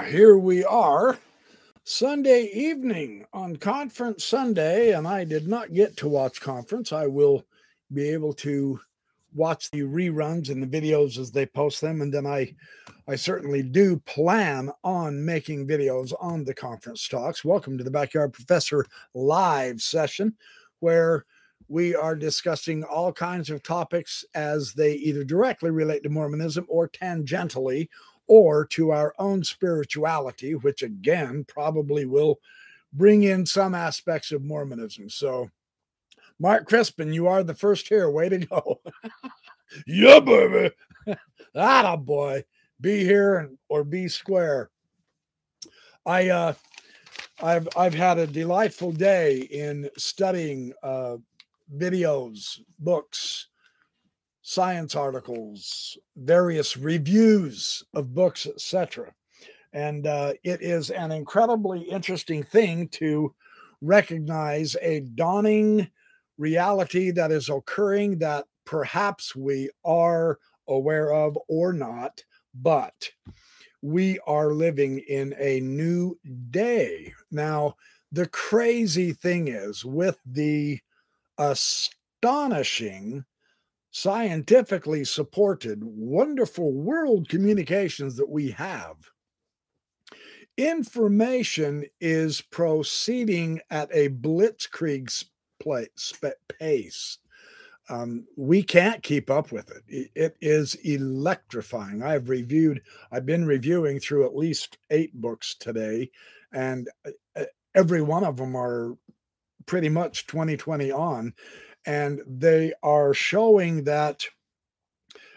Ah, here we are, Sunday evening on Conference Sunday, and I did not get to watch conference. I will be able to watch the reruns and the videos as they post them, and then I, I certainly do plan on making videos on the conference talks. Welcome to the Backyard Professor live session, where we are discussing all kinds of topics as they either directly relate to Mormonism or tangentially or to our own spirituality, which again probably will bring in some aspects of Mormonism. So, Mark Crispin, you are the first here. Way to go. yeah, baby. That a boy. Be here or be square. I uh I've I've had a delightful day in studying uh videos, books, science articles, various reviews of books, etc. And uh, it is an incredibly interesting thing to recognize a dawning reality that is occurring that perhaps we are aware of or not, but we are living in a new day. Now, the crazy thing is with the astonishing scientifically supported, wonderful world communications that we have, information is proceeding at a blitzkrieg pace. Um, we can't keep up with it. It is electrifying. I've reviewed, I've been reviewing through at least eight books today, and uh, uh, every one of them are pretty much 2020 on and they are showing that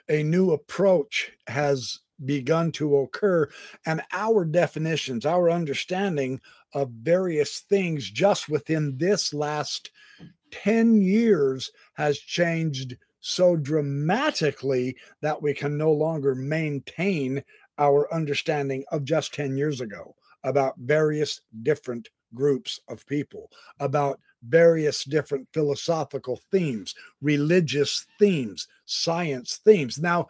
a new approach has begun to occur and our definitions our understanding of various things just within this last 10 years has changed so dramatically that we can no longer maintain our understanding of just 10 years ago about various different groups of people, about various different philosophical themes, religious themes, science themes. Now,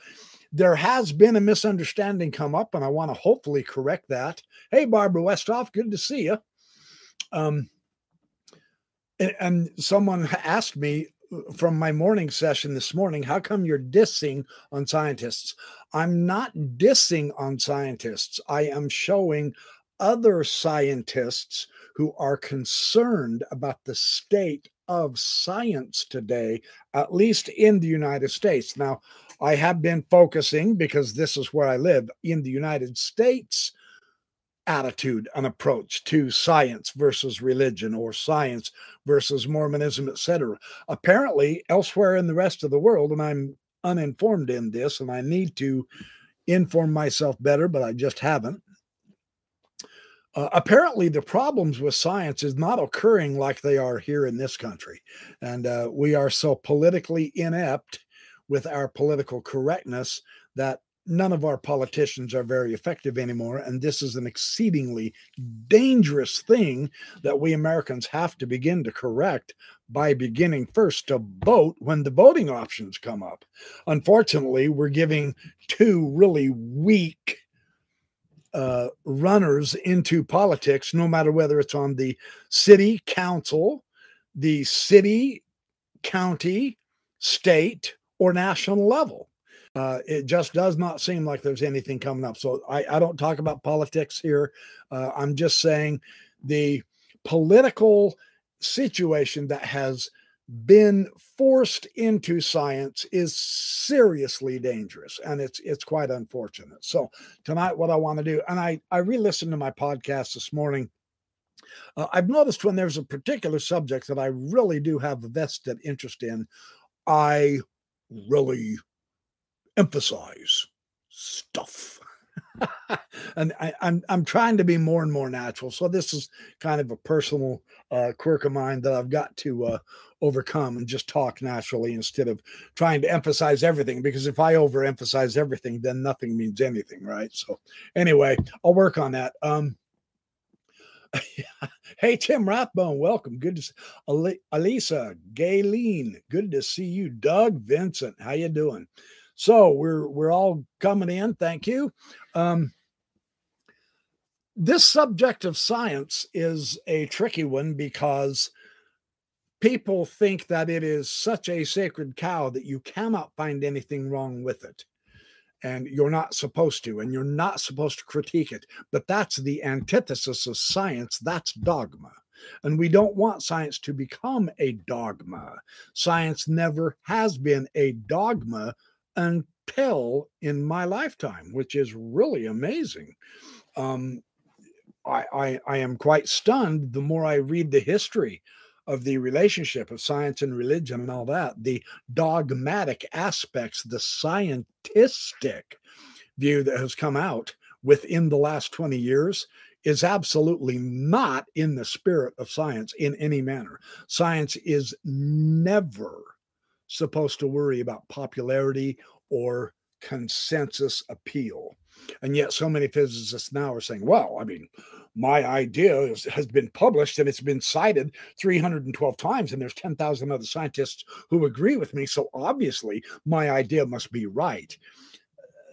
there has been a misunderstanding come up, and I want to hopefully correct that. Hey, Barbara Westhoff, good to see you. Um, and, and someone asked me uh, from my morning session this morning, how come you're dissing on scientists? I'm not dissing on scientists. I am showing other scientists who are concerned about the state of science today, at least in the United States. Now, I have been focusing because this is where I live in the United States attitude and approach to science versus religion or science versus Mormonism, etc. Apparently, elsewhere in the rest of the world, and I'm uninformed in this, and I need to inform myself better, but I just haven't. Uh, apparently, the problems with science is not occurring like they are here in this country. And uh, we are so politically inept with our political correctness that none of our politicians are very effective anymore. And this is an exceedingly dangerous thing that we Americans have to begin to correct by beginning first to vote when the voting options come up. Unfortunately, we're giving two really weak uh, runners into politics, no matter whether it's on the city council, the city, county, state, or national level. Uh, it just does not seem like there's anything coming up. So I, I don't talk about politics here. Uh, I'm just saying the political situation that has been forced into science is seriously dangerous and it's it's quite unfortunate. So tonight what i want to do and i i re-listened to my podcast this morning. Uh, i've noticed when there's a particular subject that i really do have a vested interest in i really emphasize stuff and I, am I'm, I'm trying to be more and more natural. So this is kind of a personal uh, quirk of mine that I've got to uh, overcome and just talk naturally instead of trying to emphasize everything. Because if I overemphasize everything, then nothing means anything, right? So anyway, I'll work on that. Um, hey Tim Rathbone, welcome. Good to see Alisa, Gayleen, good to see you. Doug Vincent, how you doing? So we're we're all coming in. Thank you. Um, this subject of science is a tricky one because people think that it is such a sacred cow that you cannot find anything wrong with it. And you're not supposed to, and you're not supposed to critique it. But that's the antithesis of science. That's dogma. And we don't want science to become a dogma. Science never has been a dogma until in my lifetime, which is really amazing. Um, I, I, I am quite stunned the more I read the history of the relationship of science and religion and all that, the dogmatic aspects, the scientistic view that has come out within the last 20 years is absolutely not in the spirit of science in any manner. Science is never supposed to worry about popularity or consensus appeal. And yet, so many physicists now are saying, well, I mean, my idea is, has been published and it's been cited 312 times, and there's 10,000 other scientists who agree with me. So obviously, my idea must be right.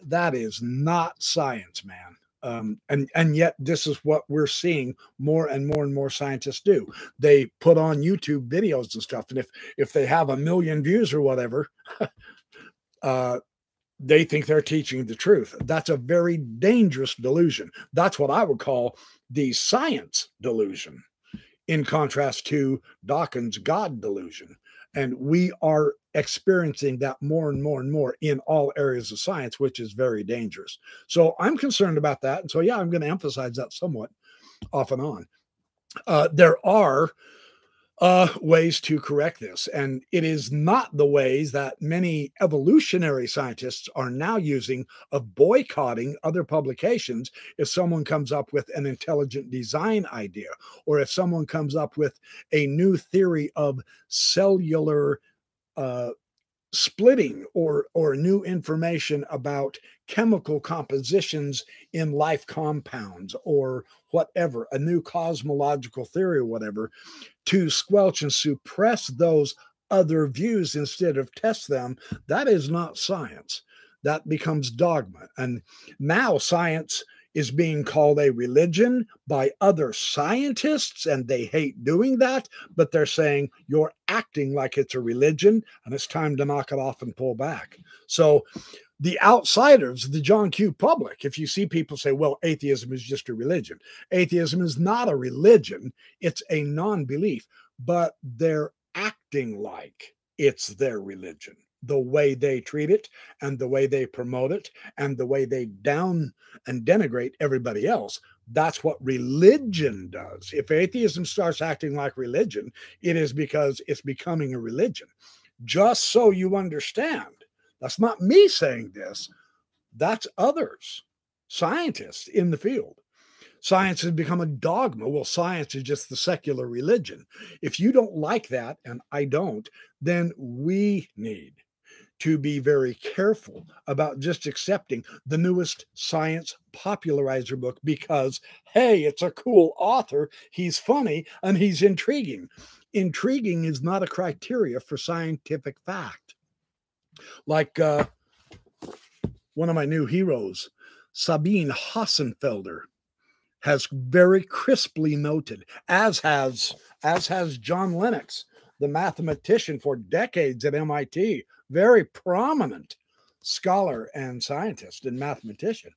That is not science, man. Um, and and yet this is what we're seeing more and more and more scientists do. They put on YouTube videos and stuff, and if if they have a million views or whatever, uh, they think they're teaching the truth. That's a very dangerous delusion. That's what I would call the science delusion, in contrast to Dawkins' God delusion. And we are experiencing that more and more and more in all areas of science, which is very dangerous. So I'm concerned about that. And so, yeah, I'm going to emphasize that somewhat off and on. Uh, there are uh, ways to correct this. And it is not the ways that many evolutionary scientists are now using of boycotting other publications if someone comes up with an intelligent design idea, or if someone comes up with a new theory of cellular uh, splitting or or new information about chemical compositions in life compounds or whatever a new cosmological theory or whatever to squelch and suppress those other views instead of test them that is not science. That becomes dogma. And now science is being called a religion by other scientists, and they hate doing that, but they're saying you're acting like it's a religion, and it's time to knock it off and pull back. So, the outsiders, the John Q public, if you see people say, well, atheism is just a religion, atheism is not a religion, it's a non belief, but they're acting like it's their religion the way they treat it and the way they promote it and the way they down and denigrate everybody else. That's what religion does. If atheism starts acting like religion, it is because it's becoming a religion. Just so you understand, that's not me saying this, that's others, scientists in the field. Science has become a dogma. Well, science is just the secular religion. If you don't like that, and I don't, then we need to be very careful about just accepting the newest science popularizer book because, hey, it's a cool author, he's funny, and he's intriguing. Intriguing is not a criteria for scientific fact. Like uh, one of my new heroes, Sabine Hossenfelder, has very crisply noted, as has as has John Lennox, the mathematician for decades at MIT, very prominent scholar and scientist and mathematician.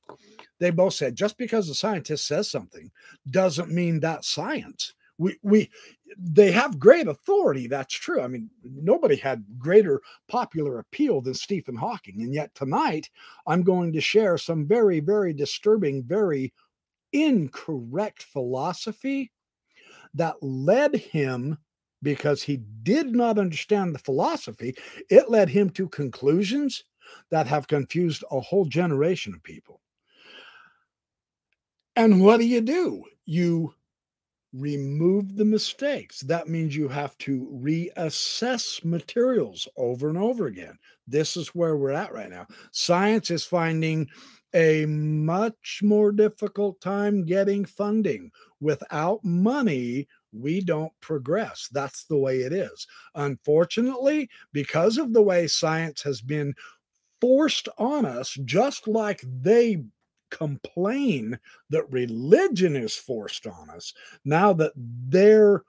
They both said just because a scientist says something doesn't mean that science. We we they have great authority. That's true. I mean, nobody had greater popular appeal than Stephen Hawking. And yet tonight, I'm going to share some very, very disturbing, very incorrect philosophy that led him because he did not understand the philosophy, it led him to conclusions that have confused a whole generation of people. And what do you do? You remove the mistakes. That means you have to reassess materials over and over again. This is where we're at right now. Science is finding a much more difficult time getting funding. Without money, we don't progress. That's the way it is. Unfortunately, because of the way science has been forced on us, just like they complain that religion is forced on us now that their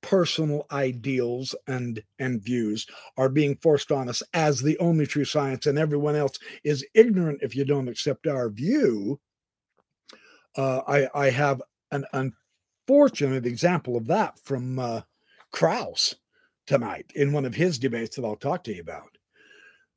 personal ideals and and views are being forced on us as the only true science and everyone else is ignorant if you don't accept our view uh, I, I have an unfortunate example of that from uh, Krauss tonight in one of his debates that I'll talk to you about.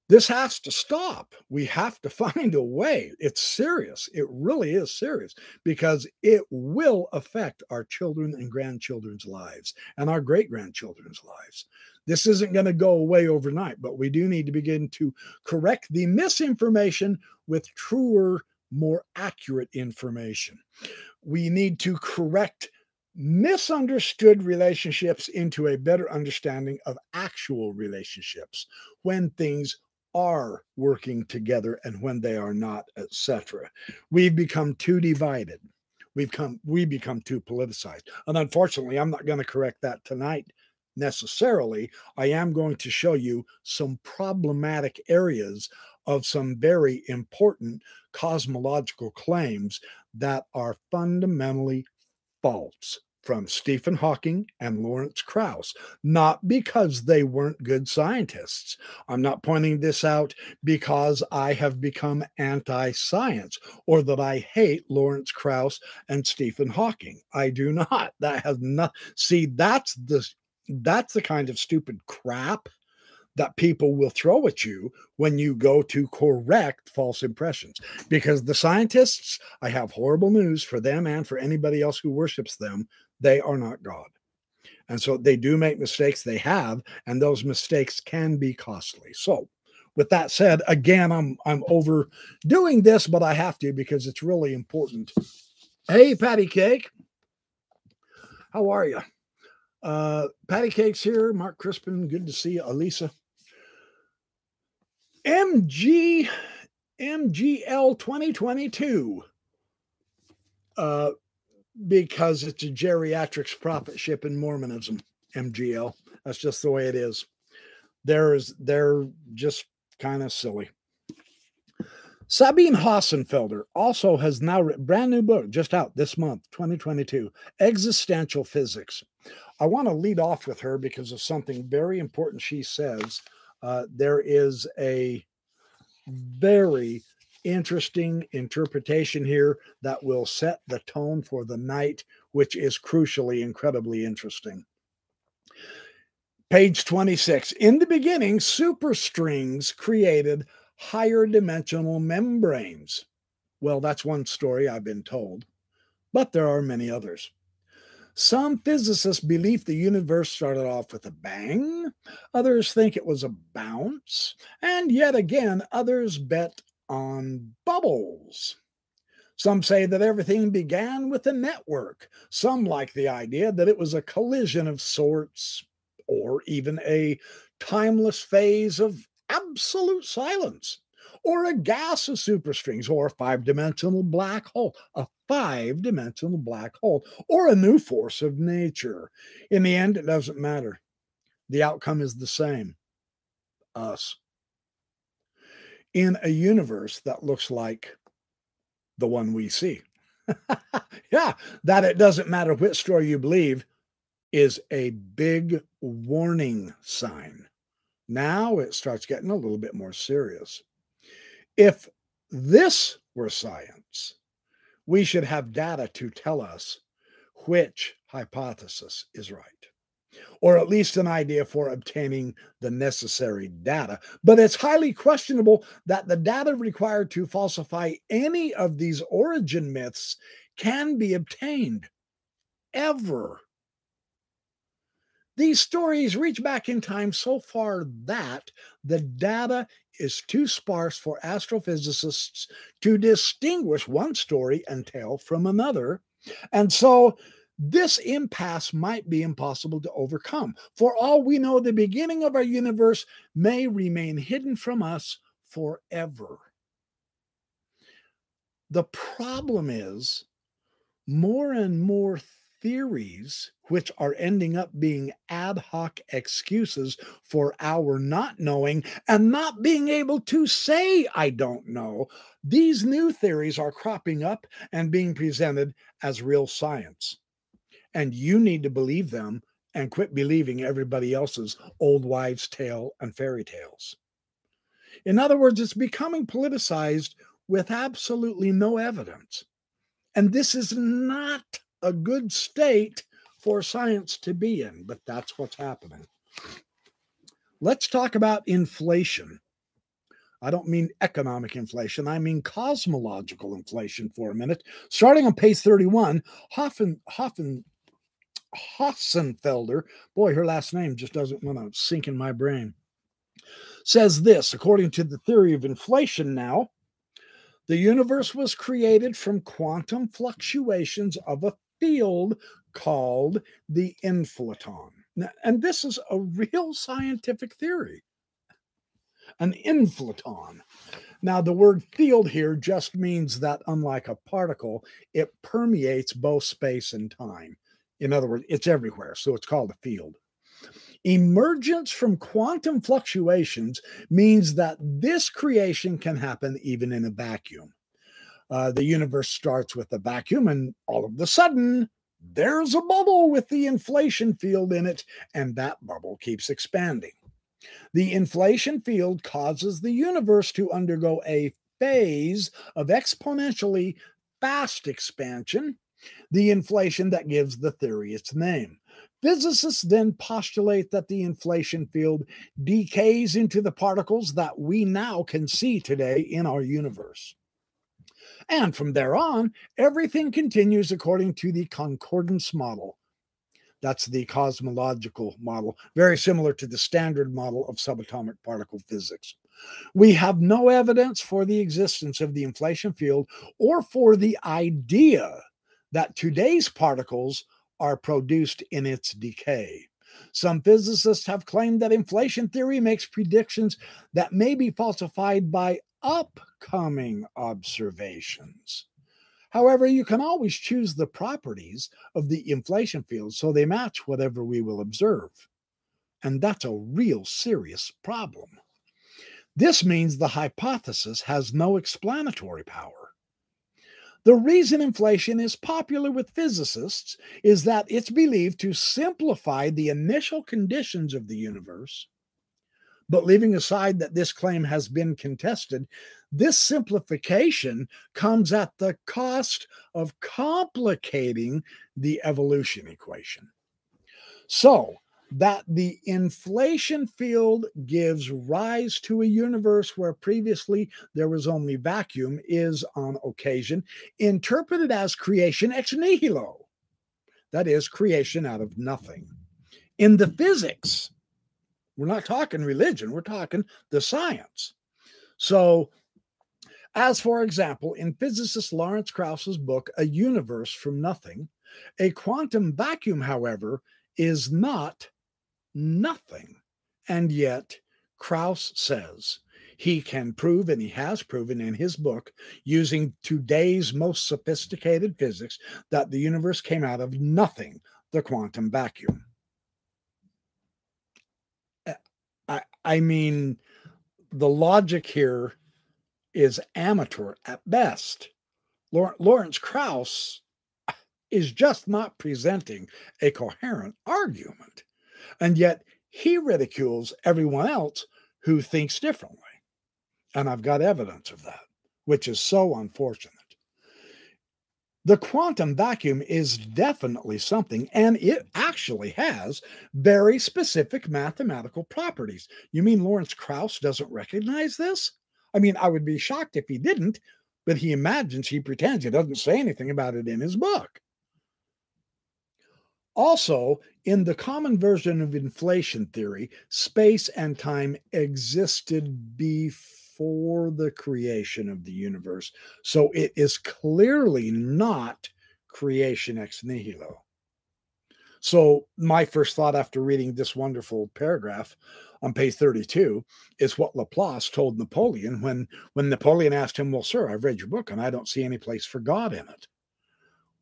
This has to stop. We have to find a way. It's serious. It really is serious because it will affect our children and grandchildren's lives and our great grandchildren's lives. This isn't going to go away overnight, but we do need to begin to correct the misinformation with truer, more accurate information. We need to correct misunderstood relationships into a better understanding of actual relationships when things are working together and when they are not, etc. We've become too divided. We've come we become too politicized. And unfortunately, I'm not going to correct that tonight necessarily. I am going to show you some problematic areas of some very important cosmological claims that are fundamentally false from Stephen Hawking and Lawrence Krauss, not because they weren't good scientists. I'm not pointing this out because I have become anti science or that I hate Lawrence Krauss and Stephen Hawking. I do not. That has not, see, that's the. That's the kind of stupid crap that people will throw at you when you go to correct false impressions. Because the scientists, I have horrible news for them and for anybody else who worships them. They are not God. And so they do make mistakes, they have, and those mistakes can be costly. So, with that said, again, I'm I'm overdoing this, but I have to because it's really important. Hey, Patty Cake, how are you? Uh, Patty Cake's here. Mark Crispin, good to see you. Elisa, MG MGL 2022 uh, because it's a geriatrics prophet ship in Mormonism. MGL. That's just the way it is. There's they're just kind of silly. Sabine Hossenfelder also has now written brand new book just out this month, 2022, Existential Physics. I want to lead off with her because of something very important she says uh, there is a very interesting interpretation here that will set the tone for the night, which is crucially incredibly interesting. Page 26. In the beginning, superstrings created higher dimensional membranes. Well, that's one story I've been told, but there are many others. Some physicists believe the universe started off with a bang, others think it was a bounce, and yet again, others bet on bubbles. Some say that everything began with a network. Some like the idea that it was a collision of sorts, or even a timeless phase of absolute silence or a gas of superstrings, or a five dimensional black hole, a five dimensional black hole, or a new force of nature. In the end, it doesn't matter. The outcome is the same us. In a universe that looks like the one we see. yeah, that it doesn't matter which story you believe is a big warning sign. Now it starts getting a little bit more serious. If this were science, we should have data to tell us which hypothesis is right, or at least an idea for obtaining the necessary data. But it's highly questionable that the data required to falsify any of these origin myths can be obtained ever. These stories reach back in time so far that the data is too sparse for astrophysicists to distinguish one story and tale from another. And so this impasse might be impossible to overcome. For all we know, the beginning of our universe may remain hidden from us forever. The problem is more and more theories which are ending up being ad hoc excuses for our not knowing and not being able to say, I don't know. These new theories are cropping up and being presented as real science. And you need to believe them and quit believing everybody else's old wives' tale and fairy tales. In other words, it's becoming politicized with absolutely no evidence. And this is not a good state for science to be in, but that's what's happening. Let's talk about inflation. I don't mean economic inflation, I mean cosmological inflation for a minute. Starting on page 31, Hoffen, Hoffen, Hossenfelder, boy, her last name just doesn't want to sink in my brain, says this according to the theory of inflation now, the universe was created from quantum fluctuations of a field called the inflaton. And this is a real scientific theory. An inflaton. Now, the word field here just means that, unlike a particle, it permeates both space and time. In other words, it's everywhere, so it's called a field. Emergence from quantum fluctuations means that this creation can happen even in a vacuum. Uh, the universe starts with a vacuum, and all of a sudden, there's a bubble with the inflation field in it, and that bubble keeps expanding. The inflation field causes the universe to undergo a phase of exponentially fast expansion, the inflation that gives the theory its name. Physicists then postulate that the inflation field decays into the particles that we now can see today in our universe. And from there on, everything continues according to the concordance model. That's the cosmological model, very similar to the standard model of subatomic particle physics. We have no evidence for the existence of the inflation field or for the idea that today's particles are produced in its decay. Some physicists have claimed that inflation theory makes predictions that may be falsified by upcoming observations. However, you can always choose the properties of the inflation field so they match whatever we will observe. And that's a real serious problem. This means the hypothesis has no explanatory power. The reason inflation is popular with physicists is that it's believed to simplify the initial conditions of the universe. But leaving aside that this claim has been contested, this simplification comes at the cost of complicating the evolution equation. So, that the inflation field gives rise to a universe where previously there was only vacuum is on occasion interpreted as creation ex nihilo. That is, creation out of nothing. In the physics, we're not talking religion, we're talking the science. So, as for example, in physicist Lawrence Krauss's book, A Universe from Nothing, a quantum vacuum, however, is not nothing. And yet, Krauss says he can prove, and he has proven in his book, using today's most sophisticated physics, that the universe came out of nothing, the quantum vacuum. Eh, I, I mean, the logic here is amateur at best. Lawrence Krauss is just not presenting a coherent argument. And yet he ridicules everyone else who thinks differently. And I've got evidence of that, which is so unfortunate. The quantum vacuum is definitely something, and it actually has very specific mathematical properties. You mean Lawrence Krauss doesn't recognize this? I mean, I would be shocked if he didn't, but he imagines, he pretends he doesn't say anything about it in his book. Also, in the common version of inflation theory, space and time existed before the creation of the universe. So it is clearly not creation ex nihilo. So, my first thought after reading this wonderful paragraph on page 32 is what Laplace told Napoleon when, when Napoleon asked him, Well, sir, I've read your book and I don't see any place for God in it.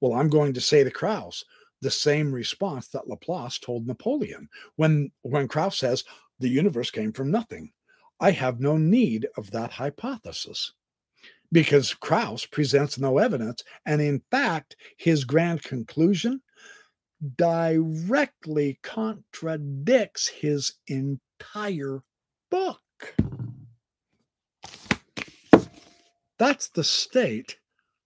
Well, I'm going to say to Krauss, the same response that Laplace told Napoleon when, when Krauss says, the universe came from nothing. I have no need of that hypothesis because Krauss presents no evidence. And in fact, his grand conclusion directly contradicts his entire book. That's the state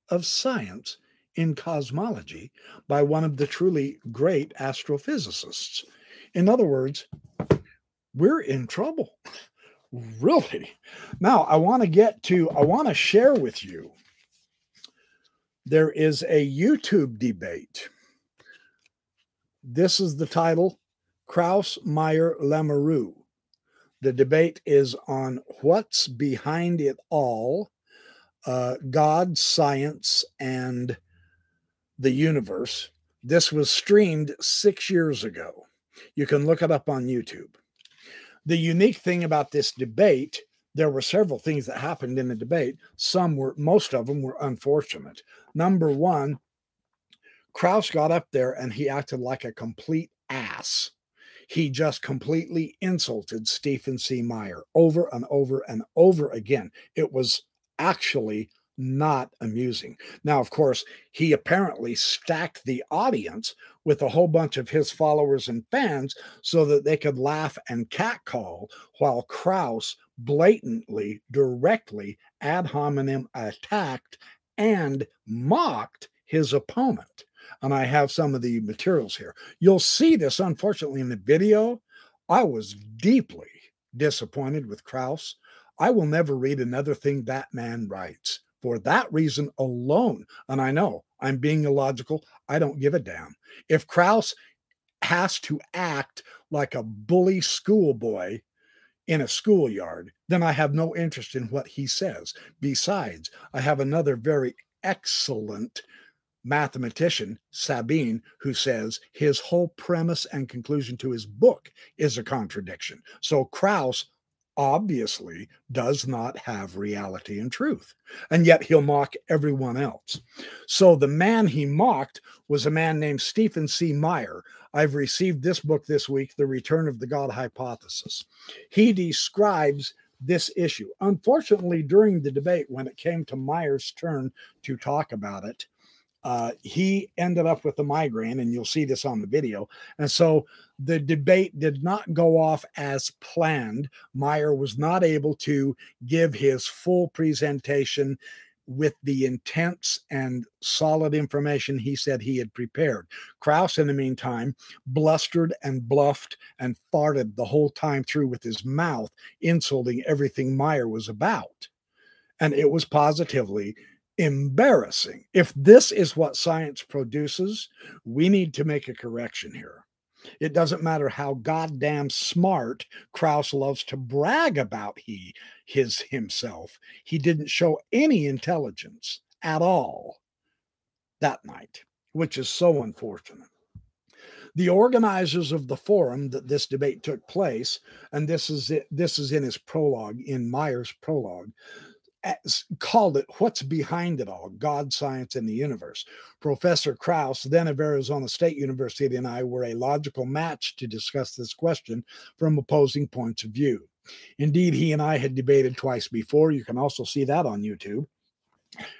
of science in cosmology by one of the truly great astrophysicists. In other words, we're in trouble. Really? Now, I want to get to, I want to share with you. There is a YouTube debate. This is the title Krauss, Meyer, Lamoureux. The debate is on what's behind it all uh, God, science, and the universe. This was streamed six years ago. You can look it up on YouTube. The unique thing about this debate, there were several things that happened in the debate. Some were, most of them were unfortunate. Number one, Krauss got up there and he acted like a complete ass. He just completely insulted Stephen C. Meyer over and over and over again. It was actually not amusing. Now, of course, he apparently stacked the audience with a whole bunch of his followers and fans so that they could laugh and catcall while Krauss blatantly, directly, ad hominem attacked and mocked his opponent. And I have some of the materials here. You'll see this, unfortunately, in the video. I was deeply disappointed with Krauss. I will never read another thing that man writes for that reason alone. And I know I'm being illogical. I don't give a damn. If Krauss has to act like a bully schoolboy in a schoolyard, then I have no interest in what he says. Besides, I have another very excellent mathematician, Sabine, who says his whole premise and conclusion to his book is a contradiction. So Krauss obviously does not have reality and truth. And yet he'll mock everyone else. So the man he mocked was a man named Stephen C. Meyer. I've received this book this week, The Return of the God Hypothesis. He describes this issue. Unfortunately, during the debate, when it came to Meyer's turn to talk about it, uh, he ended up with a migraine, and you'll see this on the video. And so the debate did not go off as planned. Meyer was not able to give his full presentation with the intense and solid information he said he had prepared. Krauss, in the meantime, blustered and bluffed and farted the whole time through with his mouth, insulting everything Meyer was about. And it was positively embarrassing. If this is what science produces, we need to make a correction here. It doesn't matter how goddamn smart Krauss loves to brag about he his himself. He didn't show any intelligence at all that night, which is so unfortunate. The organizers of the forum that this debate took place, and this is it, this is in his prologue, in Meyer's prologue, called it What's Behind It All God, Science, and the Universe. Professor Krauss, then of Arizona State University, and I were a logical match to discuss this question from opposing points of view. Indeed, he and I had debated twice before. You can also see that on YouTube.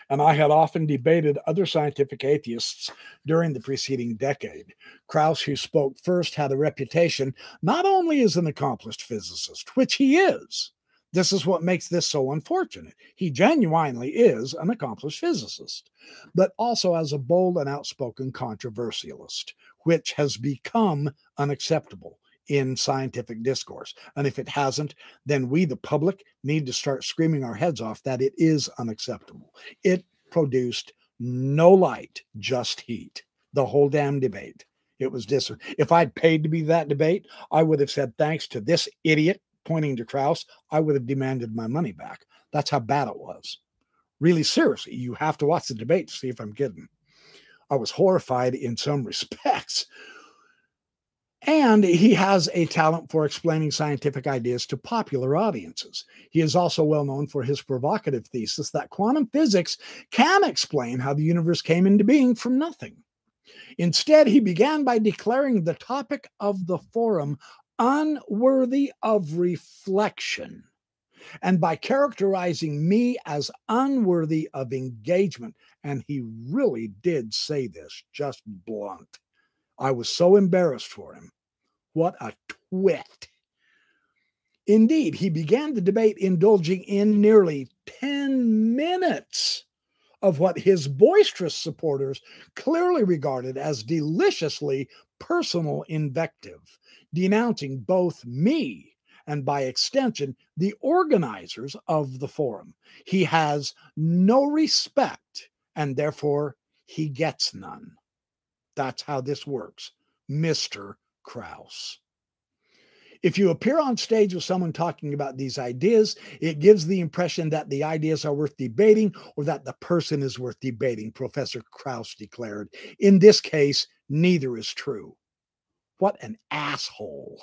And I had often debated other scientific atheists during the preceding decade. Krauss, who spoke first, had a reputation not only as an accomplished physicist, which he is, this is what makes this so unfortunate. He genuinely is an accomplished physicist, but also as a bold and outspoken controversialist, which has become unacceptable in scientific discourse. And if it hasn't, then we, the public, need to start screaming our heads off that it is unacceptable. It produced no light, just heat. The whole damn debate. It was dis. If I'd paid to be that debate, I would have said thanks to this idiot pointing to Krauss, I would have demanded my money back. That's how bad it was. Really, seriously, you have to watch the debate to see if I'm kidding. I was horrified in some respects. And he has a talent for explaining scientific ideas to popular audiences. He is also well known for his provocative thesis that quantum physics can explain how the universe came into being from nothing. Instead, he began by declaring the topic of the forum unworthy of reflection and by characterizing me as unworthy of engagement. And he really did say this just blunt. I was so embarrassed for him. What a twit. Indeed, he began the debate indulging in nearly 10 minutes of what his boisterous supporters clearly regarded as deliciously personal invective, denouncing both me and by extension, the organizers of the forum. He has no respect and therefore he gets none. That's how this works, Mr. Krauss. If you appear on stage with someone talking about these ideas, it gives the impression that the ideas are worth debating or that the person is worth debating, Professor Krauss declared. In this case, neither is true. What an asshole.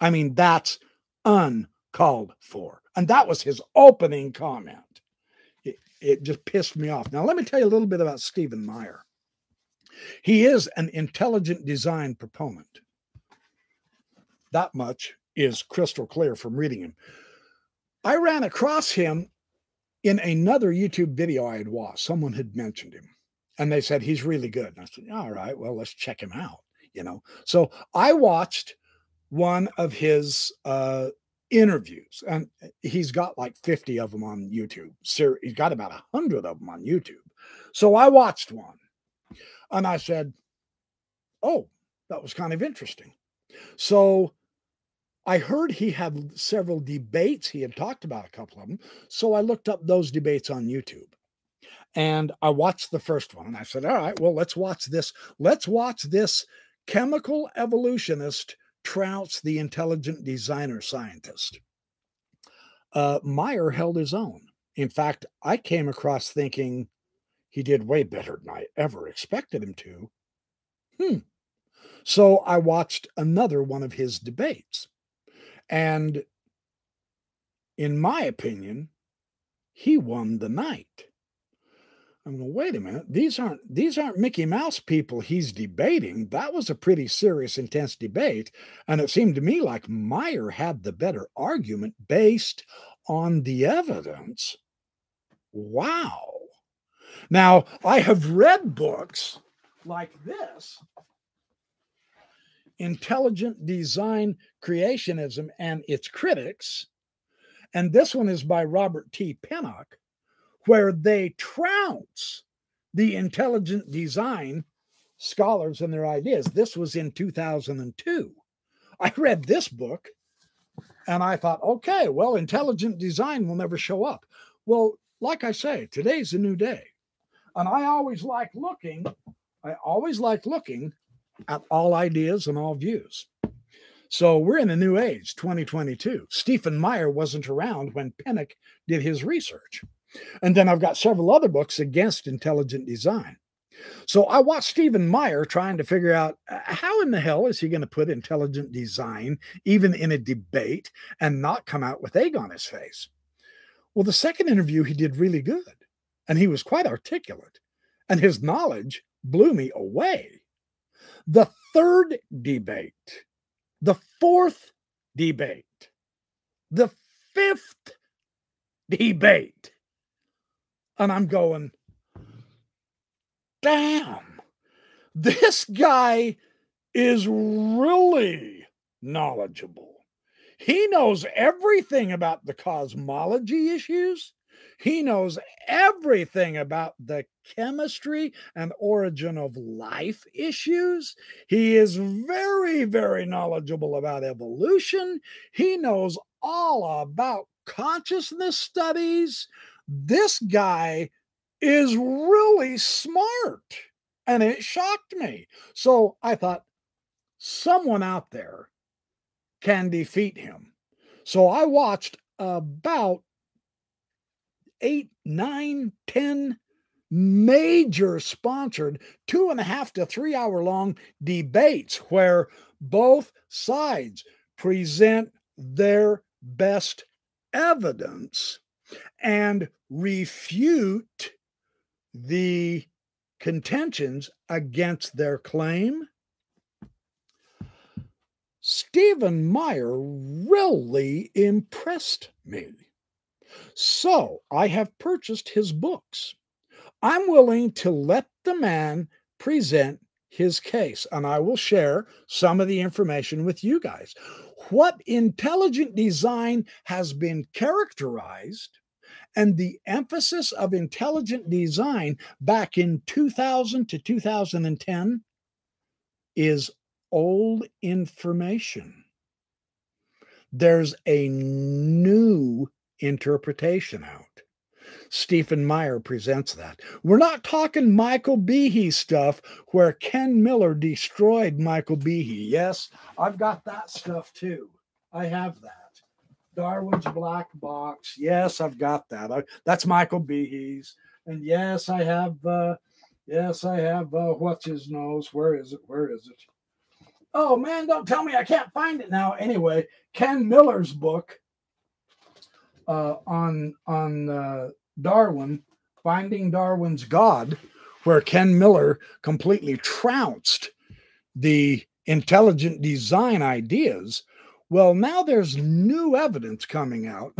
I mean, that's uncalled for. And that was his opening comment. It, it, just pissed me off. Now, let me tell you a little bit about Stephen Meyer. He is an intelligent design proponent. That much is crystal clear from reading him. I ran across him in another YouTube video I had watched. Someone had mentioned him and they said he's really good. And I said, all right, well, let's check him out. You know, so I watched one of his uh, interviews, and he's got like 50 of them on YouTube. So he's got about 100 of them on YouTube. So I watched one and I said, Oh, that was kind of interesting. So I heard he had several debates. He had talked about a couple of them. So I looked up those debates on YouTube. And I watched the first one and I said, All right, well, let's watch this. Let's watch this chemical evolutionist trouts the intelligent designer scientist. Uh, Meyer held his own. In fact, I came across thinking he did way better than I ever expected him to. Hmm. So I watched another one of his debates. And in my opinion, he won the night. I'm going, wait a minute. These aren't these aren't Mickey Mouse people he's debating. That was a pretty serious, intense debate. And it seemed to me like Meyer had the better argument based on the evidence. Wow. Now, I have read books like this Intelligent Design Creationism and Its Critics. And this one is by Robert T. Pennock where they trounce the intelligent design scholars and their ideas. This was in 2002. I read this book and I thought, okay, well, intelligent design will never show up. Well, like I say, today's a new day. And I always like looking, I always like looking at all ideas and all views. So we're in a new age, 2022. Stephen Meyer wasn't around when Pennock did his research. And then I've got several other books against intelligent design. So I watched Stephen Meyer trying to figure out uh, how in the hell is he going to put intelligent design even in a debate and not come out with egg on his face. Well, the second interview he did really good and he was quite articulate and his knowledge blew me away. The third debate, the fourth debate, the fifth debate and I'm going, damn, this guy is really knowledgeable. He knows everything about the cosmology issues. He knows everything about the chemistry and origin of life issues. He is very, very knowledgeable about evolution. He knows all about consciousness studies. This guy is really smart. And it shocked me. So I thought, someone out there can defeat him. So I watched about eight, nine, ten major sponsored two and a half to three hour long debates where both sides present their best evidence and refute the contentions against their claim? Stephen Meyer really impressed me. So I have purchased his books. I'm willing to let the man present his case, and I will share some of the information with you guys. What intelligent design has been characterized and the emphasis of intelligent design back in 2000 to 2010 is old information. There's a new interpretation out. Stephen Meyer presents that. We're not talking Michael Behe stuff where Ken Miller destroyed Michael Behe. Yes, I've got that stuff too. I have that. Darwin's Black Box. Yes, I've got that. I, that's Michael Behe's. And yes, I have. Uh, yes, I have. Uh, what's his nose? Where is it? Where is it? Oh man, don't tell me I can't find it now. Anyway, Ken Miller's book uh, on on uh, Darwin, Finding Darwin's God, where Ken Miller completely trounced the intelligent design ideas. Well, now there's new evidence coming out,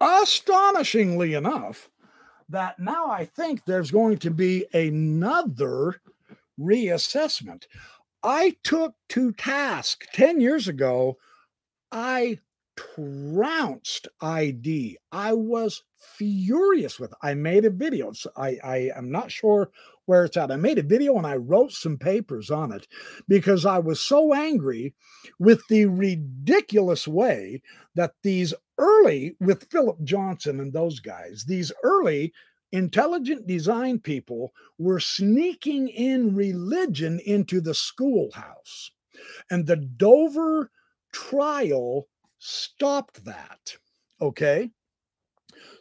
astonishingly enough, that now I think there's going to be another reassessment. I took to task 10 years ago, I trounced ID. I was furious with it. I made a video. So I, I am not sure where it's at. I made a video and I wrote some papers on it because I was so angry with the ridiculous way that these early, with Philip Johnson and those guys, these early intelligent design people were sneaking in religion into the schoolhouse. And the Dover trial stopped that. Okay.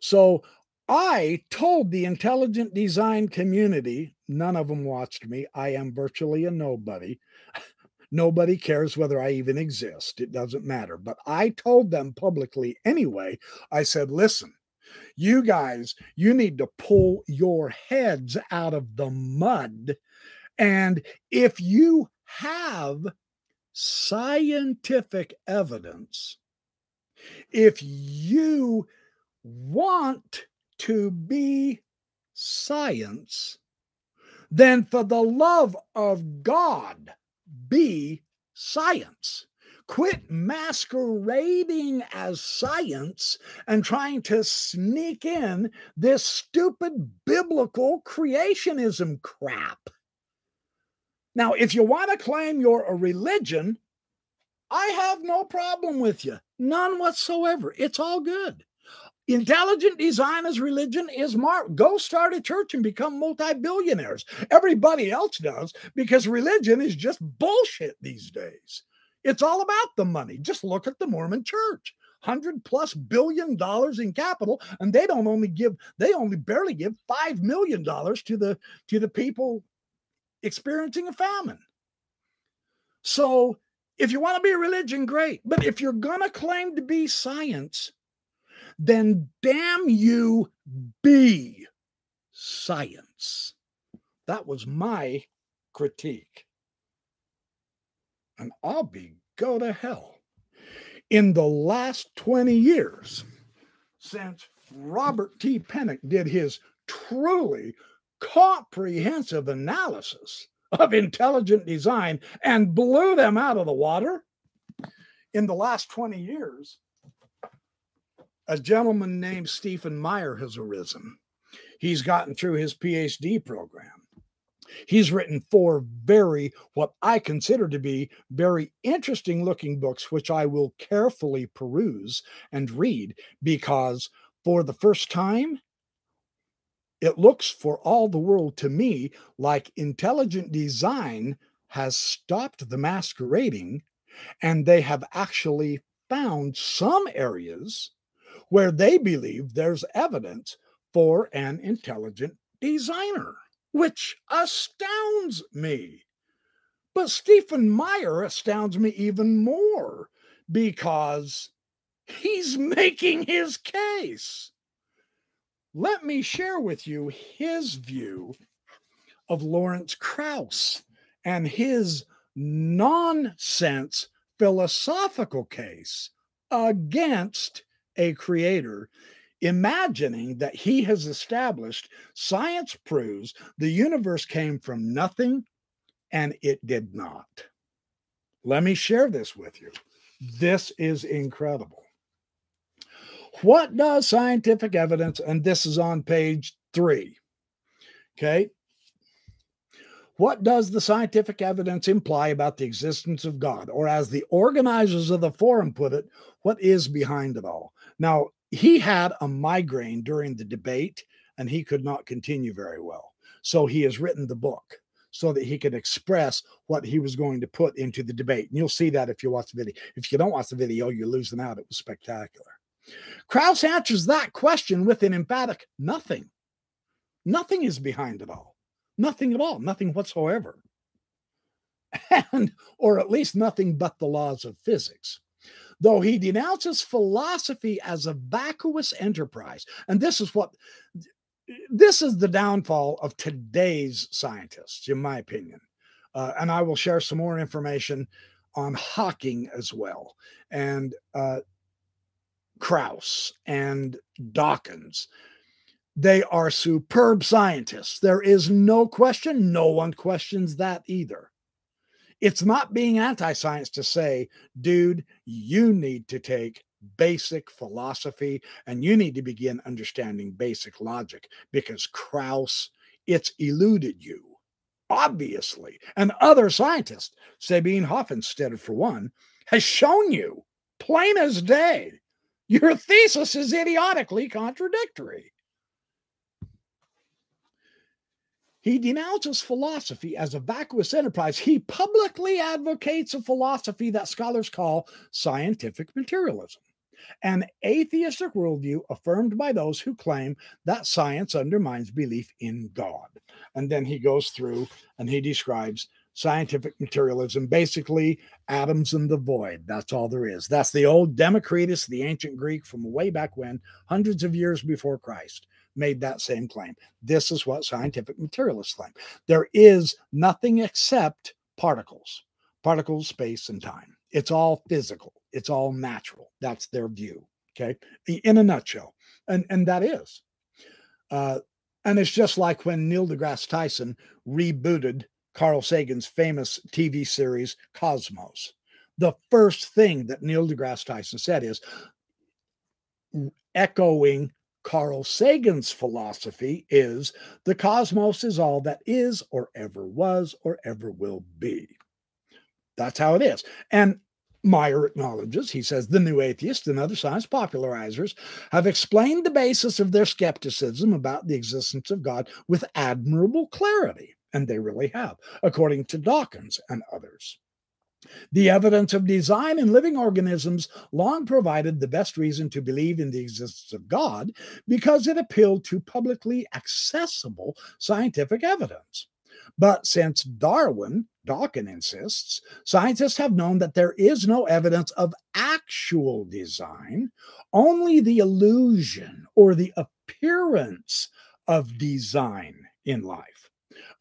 So I told the intelligent design community, none of them watched me. I am virtually a nobody. Nobody cares whether I even exist. It doesn't matter. But I told them publicly anyway. I said, listen, you guys, you need to pull your heads out of the mud. And if you have scientific evidence, if you want to be science, then for the love of God, be science. Quit masquerading as science and trying to sneak in this stupid biblical creationism crap. Now, if you want to claim you're a religion, I have no problem with you. None whatsoever. It's all good. Intelligent design as religion is mark. Go start a church and become multi-billionaires. Everybody else does because religion is just bullshit these days. It's all about the money. Just look at the Mormon church. 100 plus billion dollars in capital and they don't only give they only barely give 5 million dollars to the to the people experiencing a famine. So if you want to be a religion, great. But if you're going to claim to be science, then damn you, be science. That was my critique. And I'll be go to hell. In the last 20 years, since Robert T. Pennock did his truly comprehensive analysis of intelligent design and blew them out of the water. In the last 20 years, a gentleman named Stephen Meyer has arisen. He's gotten through his PhD program. He's written four very, what I consider to be very interesting looking books, which I will carefully peruse and read because for the first time it looks for all the world to me like intelligent design has stopped the masquerading and they have actually found some areas where they believe there's evidence for an intelligent designer, which astounds me. But Stephen Meyer astounds me even more because he's making his case let me share with you his view of Lawrence Krauss and his nonsense philosophical case against a creator, imagining that he has established science proves the universe came from nothing and it did not. Let me share this with you. This is incredible. What does scientific evidence, and this is on page three, okay? What does the scientific evidence imply about the existence of God? Or, as the organizers of the forum put it, what is behind it all? Now, he had a migraine during the debate and he could not continue very well. So, he has written the book so that he could express what he was going to put into the debate. And you'll see that if you watch the video. If you don't watch the video, you're losing out. It was spectacular. Krauss answers that question with an emphatic nothing. Nothing is behind it all. Nothing at all. Nothing whatsoever. And, or at least nothing but the laws of physics. Though he denounces philosophy as a vacuous enterprise. And this is what this is the downfall of today's scientists, in my opinion. Uh, and I will share some more information on Hawking as well, and uh, Krauss and Dawkins. They are superb scientists. There is no question. No one questions that either. It's not being anti science to say, dude, you need to take basic philosophy and you need to begin understanding basic logic because Krauss, it's eluded you, obviously. And other scientists, Sabine Hofstadter, for one, has shown you plain as day your thesis is idiotically contradictory. He denounces philosophy as a vacuous enterprise. He publicly advocates a philosophy that scholars call scientific materialism, an atheistic worldview affirmed by those who claim that science undermines belief in God. And then he goes through and he describes scientific materialism basically atoms in the void. That's all there is. That's the old Democritus, the ancient Greek from way back when, hundreds of years before Christ made that same claim. This is what scientific materialists claim. There is nothing except particles, particles, space, and time. It's all physical, it's all natural. That's their view. Okay. In a nutshell. And, and that is. Uh, and it's just like when Neil deGrasse Tyson rebooted Carl Sagan's famous TV series Cosmos. The first thing that Neil deGrasse Tyson said is echoing Carl Sagan's philosophy is the cosmos is all that is, or ever was, or ever will be. That's how it is. And Meyer acknowledges, he says, the new atheists and other science popularizers have explained the basis of their skepticism about the existence of God with admirable clarity. And they really have, according to Dawkins and others. The evidence of design in living organisms long provided the best reason to believe in the existence of God because it appealed to publicly accessible scientific evidence. But since Darwin, Dawkins insists, scientists have known that there is no evidence of actual design, only the illusion or the appearance of design in life.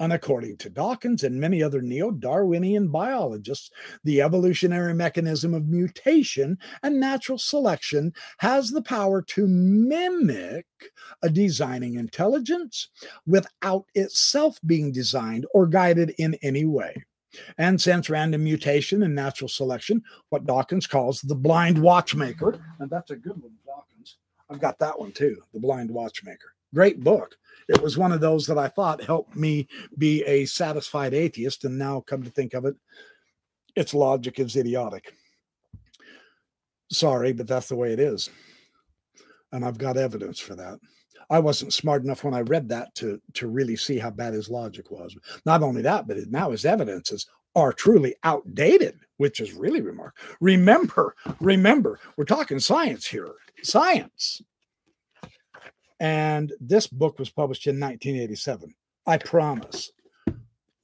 And according to Dawkins and many other neo Darwinian biologists, the evolutionary mechanism of mutation and natural selection has the power to mimic a designing intelligence without itself being designed or guided in any way. And since random mutation and natural selection, what Dawkins calls the blind watchmaker, and that's a good one, Dawkins. I've got that one too, The Blind Watchmaker. Great book it was one of those that I thought helped me be a satisfied atheist. And now, come to think of it, its logic is idiotic. Sorry, but that's the way it is. And I've got evidence for that. I wasn't smart enough when I read that to, to really see how bad his logic was. Not only that, but now his evidences are truly outdated, which is really remarkable. Remember, remember, we're talking science here. Science. And this book was published in 1987. I promise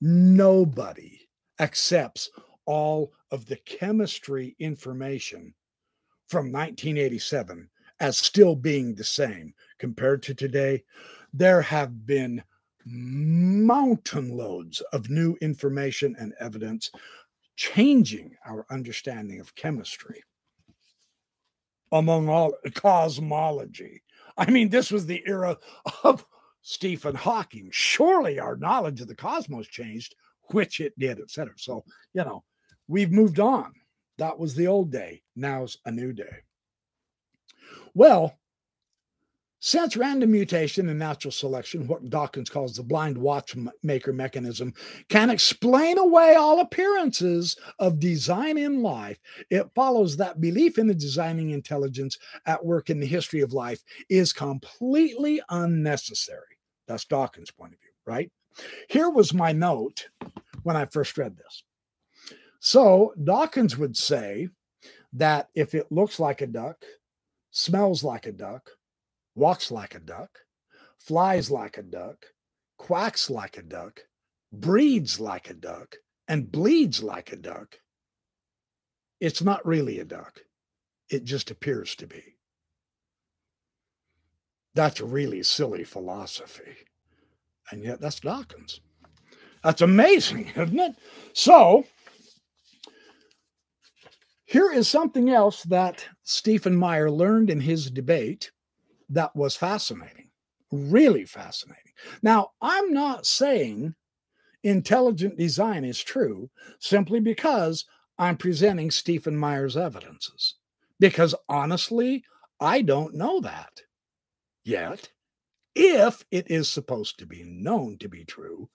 nobody accepts all of the chemistry information from 1987 as still being the same compared to today. There have been mountain loads of new information and evidence, changing our understanding of chemistry. Among all cosmology. I mean, this was the era of Stephen Hawking. Surely our knowledge of the cosmos changed, which it did, etc. So, you know, we've moved on. That was the old day. Now's a new day. Well, since random mutation and natural selection, what Dawkins calls the blind watchmaker mechanism, can explain away all appearances of design in life, it follows that belief in the designing intelligence at work in the history of life is completely unnecessary. That's Dawkins' point of view, right? Here was my note when I first read this. So Dawkins would say that if it looks like a duck, smells like a duck, walks like a duck, flies mm-hmm. like a duck, quacks like a duck, breeds like a duck, and bleeds like a duck, it's not really a duck. It just appears to be. That's a really silly philosophy. And yet that's Dawkins. That's amazing, isn't it? So, here is something else that Stephen Meyer learned in his debate that was fascinating, really fascinating. Now, I'm not saying intelligent design is true simply because I'm presenting Stephen Meyer's evidences, because honestly, I don't know that yet. If it is supposed to be known to be true,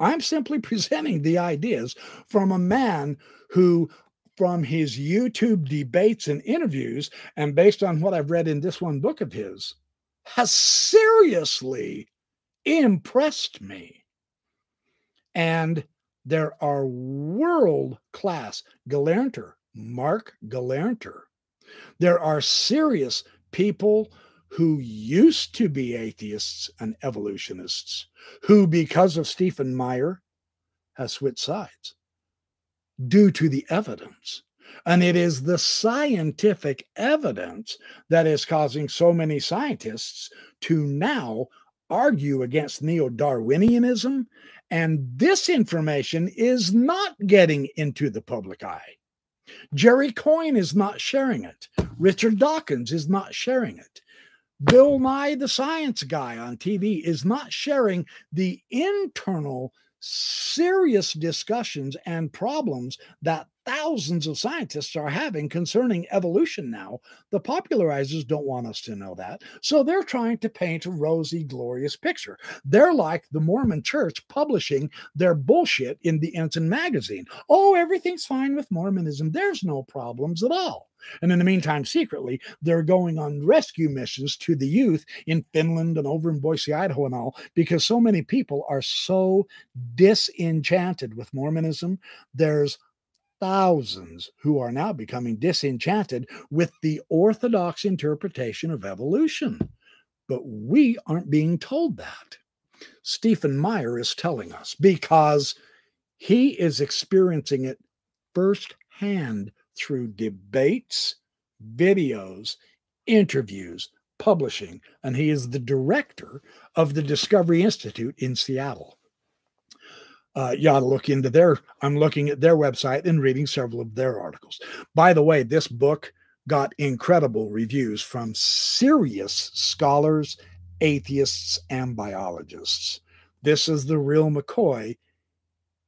I'm simply presenting the ideas from a man who from his YouTube debates and interviews, and based on what I've read in this one book of his, has seriously impressed me. And there are world class Gelernter, Mark Gelernter. There are serious people who used to be atheists and evolutionists who, because of Stephen Meyer, has switched sides due to the evidence. And it is the scientific evidence that is causing so many scientists to now argue against neo Darwinianism. And this information is not getting into the public eye. Jerry Coyne is not sharing it. Richard Dawkins is not sharing it. Bill Nye, the science guy on TV, is not sharing the internal serious discussions and problems that thousands of scientists are having concerning evolution now. The popularizers don't want us to know that. So they're trying to paint a rosy, glorious picture. They're like the Mormon church publishing their bullshit in the Ensign magazine. Oh, everything's fine with Mormonism. There's no problems at all. And in the meantime, secretly, they're going on rescue missions to the youth in Finland and over in Boise, Idaho, and all, because so many people are so disenchanted with Mormonism. There's thousands who are now becoming disenchanted with the orthodox interpretation of evolution. But we aren't being told that. Stephen Meyer is telling us because he is experiencing it firsthand through debates, videos, interviews, publishing, and he is the director of the Discovery Institute in Seattle. Uh, you ought to look into their, I'm looking at their website and reading several of their articles. By the way, this book got incredible reviews from serious scholars, atheists, and biologists. This is the real McCoy.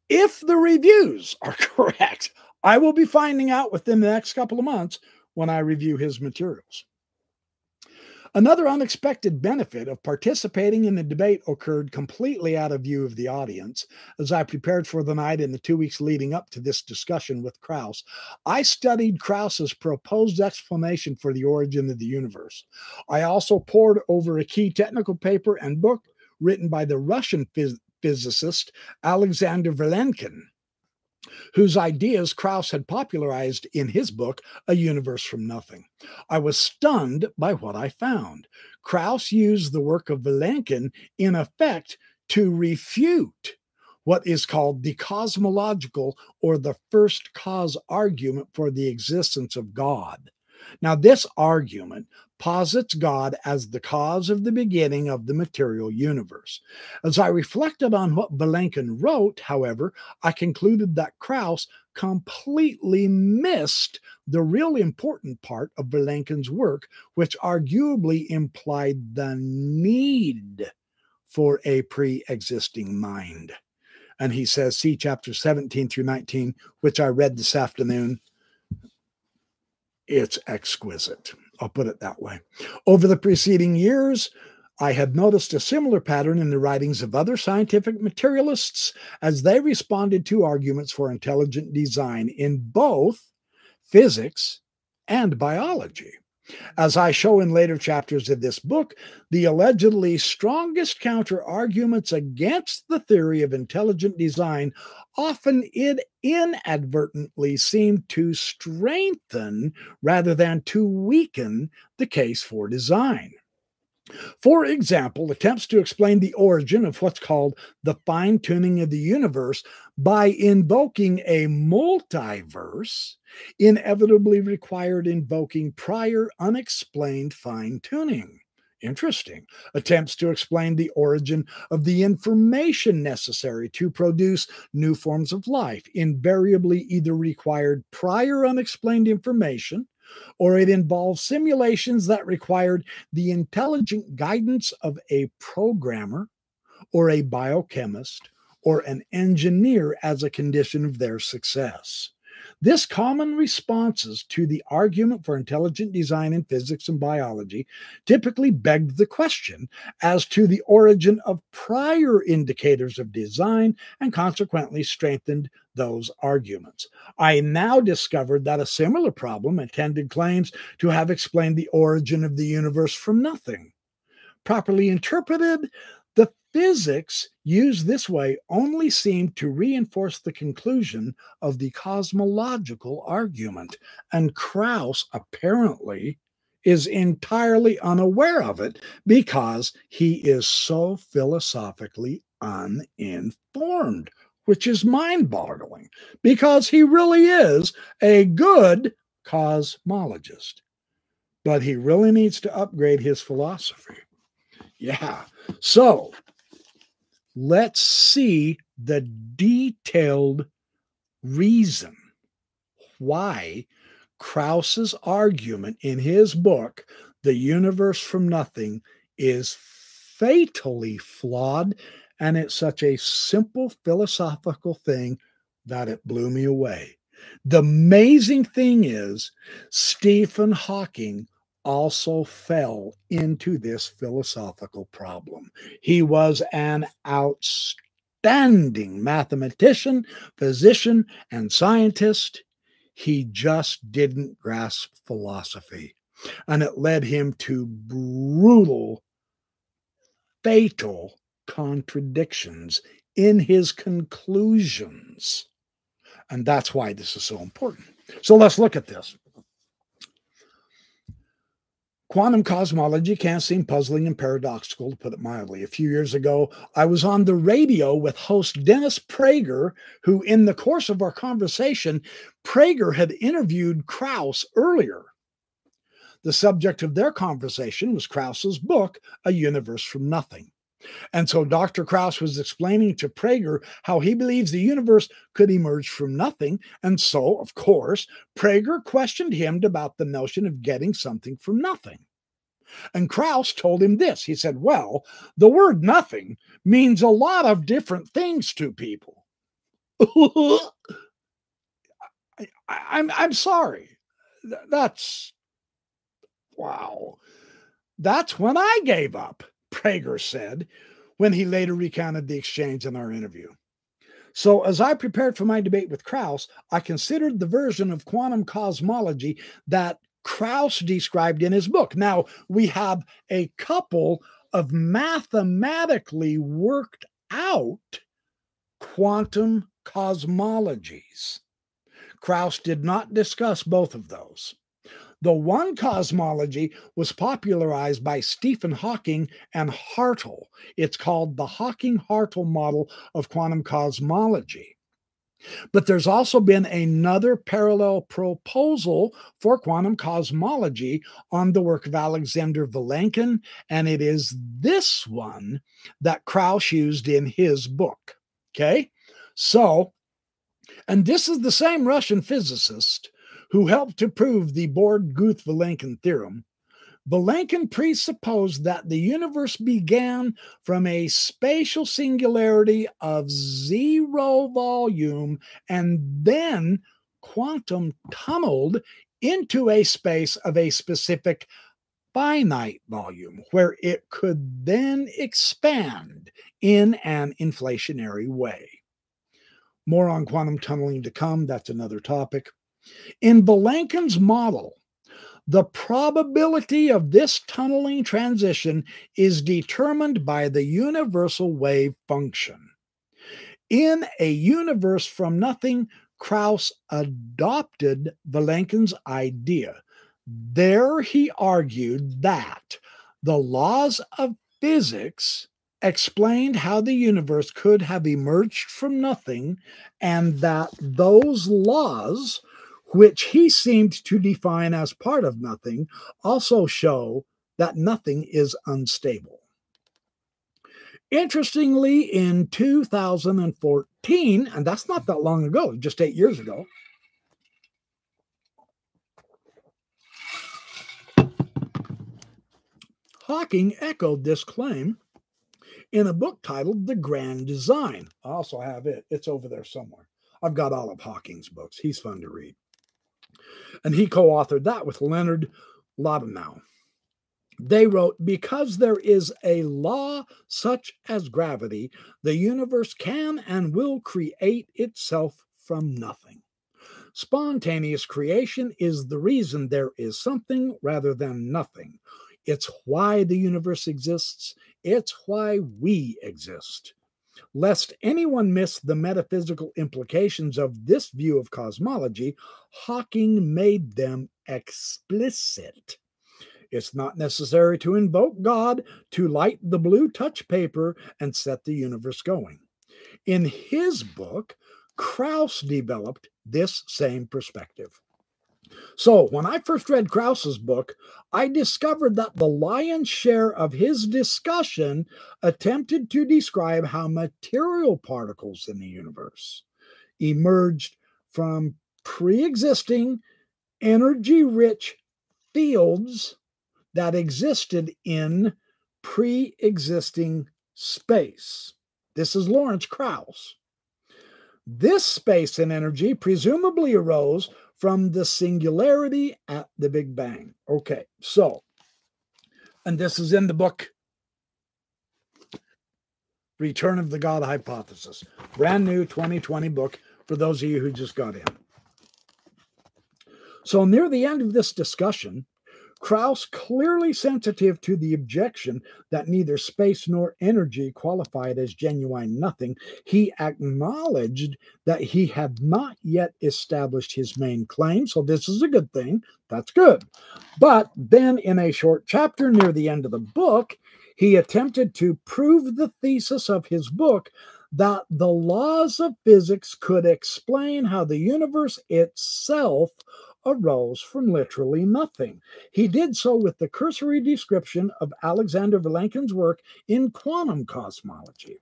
If the reviews are correct, I will be finding out within the next couple of months when I review his materials. Another unexpected benefit of participating in the debate occurred completely out of view of the audience. As I prepared for the night in the two weeks leading up to this discussion with Krauss, I studied Krauss's proposed explanation for the origin of the universe. I also pored over a key technical paper and book written by the Russian phys- physicist Alexander Vilenkin whose ideas Krauss had popularized in his book, A Universe from Nothing. I was stunned by what I found. Krauss used the work of Vilenkin in effect to refute what is called the cosmological or the first cause argument for the existence of God. Now, this argument posits God as the cause of the beginning of the material universe. As I reflected on what Vilenkin wrote, however, I concluded that Krauss completely missed the real important part of Vilenkin's work, which arguably implied the need for a pre existing mind. And he says, see chapter 17 through 19, which I read this afternoon. It's exquisite. I'll put it that way. Over the preceding years, I had noticed a similar pattern in the writings of other scientific materialists as they responded to arguments for intelligent design in both physics and biology. As I show in later chapters of this book, the allegedly strongest counter arguments against the theory of intelligent design often inadvertently seem to strengthen rather than to weaken the case for design. For example, attempts to explain the origin of what's called the fine tuning of the universe by invoking a multiverse inevitably required invoking prior unexplained fine tuning. Interesting. Attempts to explain the origin of the information necessary to produce new forms of life invariably either required prior unexplained information or it involved simulations that required the intelligent guidance of a programmer or a biochemist or an engineer as a condition of their success. This common responses to the argument for intelligent design in physics and biology typically begged the question as to the origin of prior indicators of design and consequently strengthened those arguments. I now discovered that a similar problem attended claims to have explained the origin of the universe from nothing. Properly interpreted, physics used this way only seemed to reinforce the conclusion of the cosmological argument, and Krauss apparently is entirely unaware of it because he is so philosophically uninformed, which is mind boggling because he really is a good cosmologist. But he really needs to upgrade his philosophy. Yeah. So let's see the detailed reason why Krauss's argument in his book, The Universe from Nothing, is fatally flawed. And it's such a simple philosophical thing that it blew me away. The amazing thing is, Stephen Hawking also fell into this philosophical problem. He was an outstanding mathematician, physician, and scientist. He just didn't grasp philosophy, and it led him to brutal, fatal contradictions in his conclusions. And that's why this is so important. So let's look at this. Quantum cosmology can seem puzzling and paradoxical, to put it mildly. A few years ago, I was on the radio with host Dennis Prager, who, in the course of our conversation, Prager had interviewed Krauss earlier. The subject of their conversation was Krauss's book, A Universe from Nothing. And so Dr. Krauss was explaining to Prager how he believes the universe could emerge from nothing. And so, of course, Prager questioned him about the notion of getting something from nothing. And Krauss told him this. He said, Well, the word nothing means a lot of different things to people. I, I'm, I'm sorry. That's wow. That's when I gave up. Prager said when he later recounted the exchange in our interview. So, as I prepared for my debate with Krauss, I considered the version of quantum cosmology that Krauss described in his book. Now, we have a couple of mathematically worked out quantum cosmologies. Krauss did not discuss both of those. The one cosmology was popularized by Stephen Hawking and Hartle. It's called the Hawking Hartle model of quantum cosmology. But there's also been another parallel proposal for quantum cosmology on the work of Alexander Vilenkin, and it is this one that Krauss used in his book. Okay, so, and this is the same Russian physicist who helped to prove the Borde Guth Vilenkin theorem Vilenkin presupposed that the universe began from a spatial singularity of zero volume and then quantum tunneled into a space of a specific finite volume where it could then expand in an inflationary way. More on quantum tunneling to come. That's another topic. In Vilenkin's model, the probability of this tunneling transition is determined by the universal wave function. In a universe from nothing, Krauss adopted Vilenkin's idea. There he argued that the laws of physics explained how the universe could have emerged from nothing, and that those laws which he seemed to define as part of nothing, also show that nothing is unstable. Interestingly, in 2014, and that's not that long ago, just eight years ago, Hawking echoed this claim in a book titled The Grand Design. I also have it, it's over there somewhere. I've got all of Hawking's books. He's fun to read. And he co authored that with Leonard Latourneau. They wrote, Because there is a law such as gravity, the universe can and will create itself from nothing. Spontaneous creation is the reason there is something rather than nothing. It's why the universe exists, it's why we exist. Lest anyone miss the metaphysical implications of this view of cosmology, Hawking made them explicit. It's not necessary to invoke God to light the blue touch paper and set the universe going. In his book, Krauss developed this same perspective. So, when I first read Krauss's book, I discovered that the lion's share of his discussion attempted to describe how material particles in the universe emerged from pre existing energy rich fields that existed in pre existing space. This is Lawrence Krauss. This space and energy presumably arose from the singularity at the Big Bang. Okay, so, and this is in the book Return of the God Hypothesis, brand new 2020 book for those of you who just got in. So, near the end of this discussion, Krauss, clearly sensitive to the objection that neither space nor energy qualified as genuine nothing, he acknowledged that he had not yet established his main claim. So, this is a good thing. That's good. But then, in a short chapter near the end of the book, he attempted to prove the thesis of his book that the laws of physics could explain how the universe itself arose from literally nothing. He did so with the cursory description of Alexander Vilenkin's work in quantum cosmology.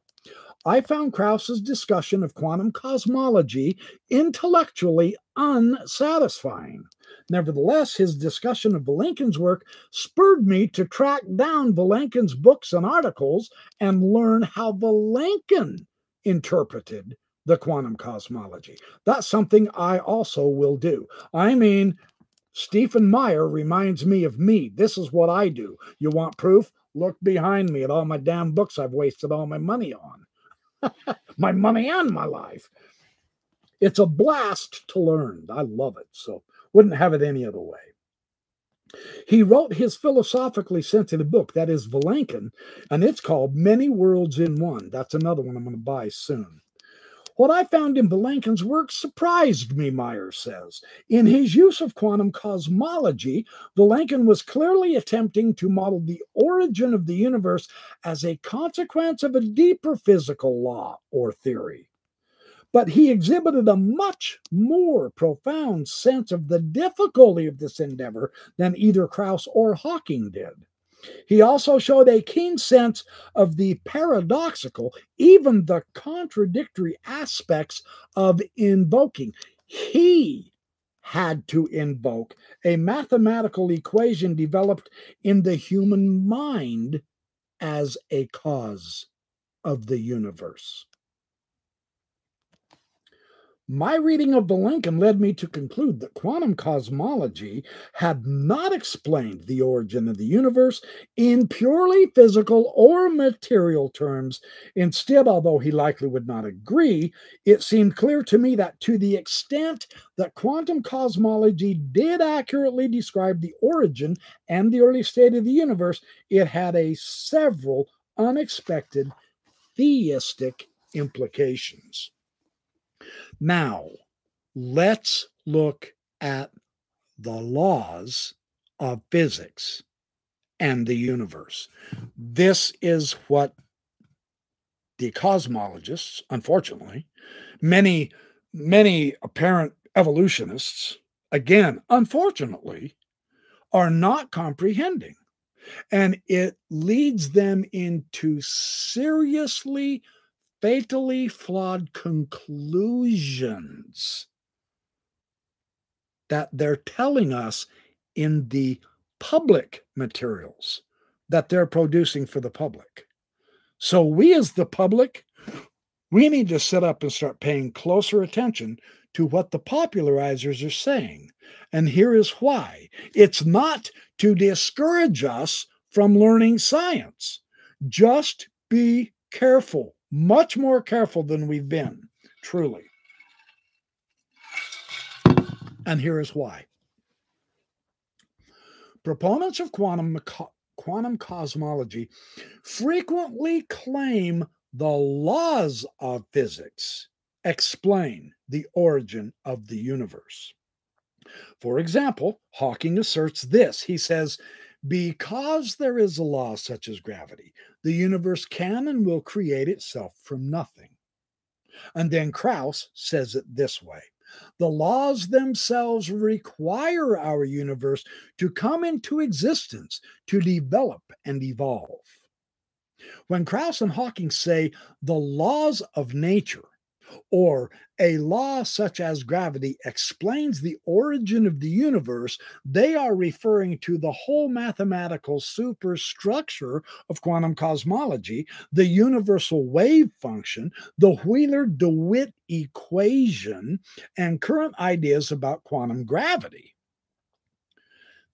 I found Krauss's discussion of quantum cosmology intellectually unsatisfying. Nevertheless, his discussion of Vilenkin's work spurred me to track down Vilenkin's books and articles and learn how Vilenkin interpreted the quantum cosmology. That's something I also will do. I mean, Stephen Meyer reminds me of me. This is what I do. You want proof? Look behind me at all my damn books I've wasted all my money on. my money and my life. It's a blast to learn. I love it. So, wouldn't have it any other way. He wrote his philosophically sensitive book, that is Vilenkin, and it's called Many Worlds in One. That's another one I'm going to buy soon. What I found in Vilenkin's work surprised me, Meyer says. In his use of quantum cosmology, Vilenkin was clearly attempting to model the origin of the universe as a consequence of a deeper physical law or theory. but he exhibited a much more profound sense of the difficulty of this endeavor than either Krauss or Hawking did. He also showed a keen sense of the paradoxical, even the contradictory aspects of invoking. He had to invoke a mathematical equation developed in the human mind as a cause of the universe. My reading of Vilenkin led me to conclude that quantum cosmology had not explained the origin of the universe in purely physical or material terms. Instead, although he likely would not agree, it seemed clear to me that to the extent that quantum cosmology did accurately describe the origin and the early state of the universe, it had a several unexpected theistic implications. Now, let's look at the laws of physics and the universe. This is what the cosmologists, unfortunately, many, many apparent evolutionists, again, unfortunately, are not comprehending. And it leads them into seriously fatally flawed conclusions that they're telling us in the public materials that they're producing for the public. So, we as the public, we need to sit up and start paying closer attention to what the popularizers are saying. And here is why it's not to discourage us from learning science, just be careful much more careful than we've been, truly. And here is why. Proponents of quantum, quantum cosmology frequently claim the laws of physics explain the origin of the universe. For example, Hawking asserts this. He says, because there is a law such as gravity, the universe can and will create itself from nothing. And then Krauss says it this way the laws themselves require our universe to come into existence, to develop and evolve. When Krauss and Hawking say the laws of nature or a law such as gravity explains the origin of the universe, they are referring to the whole mathematical superstructure of quantum cosmology, the universal wave function, the Wheeler DeWitt equation, and current ideas about quantum gravity.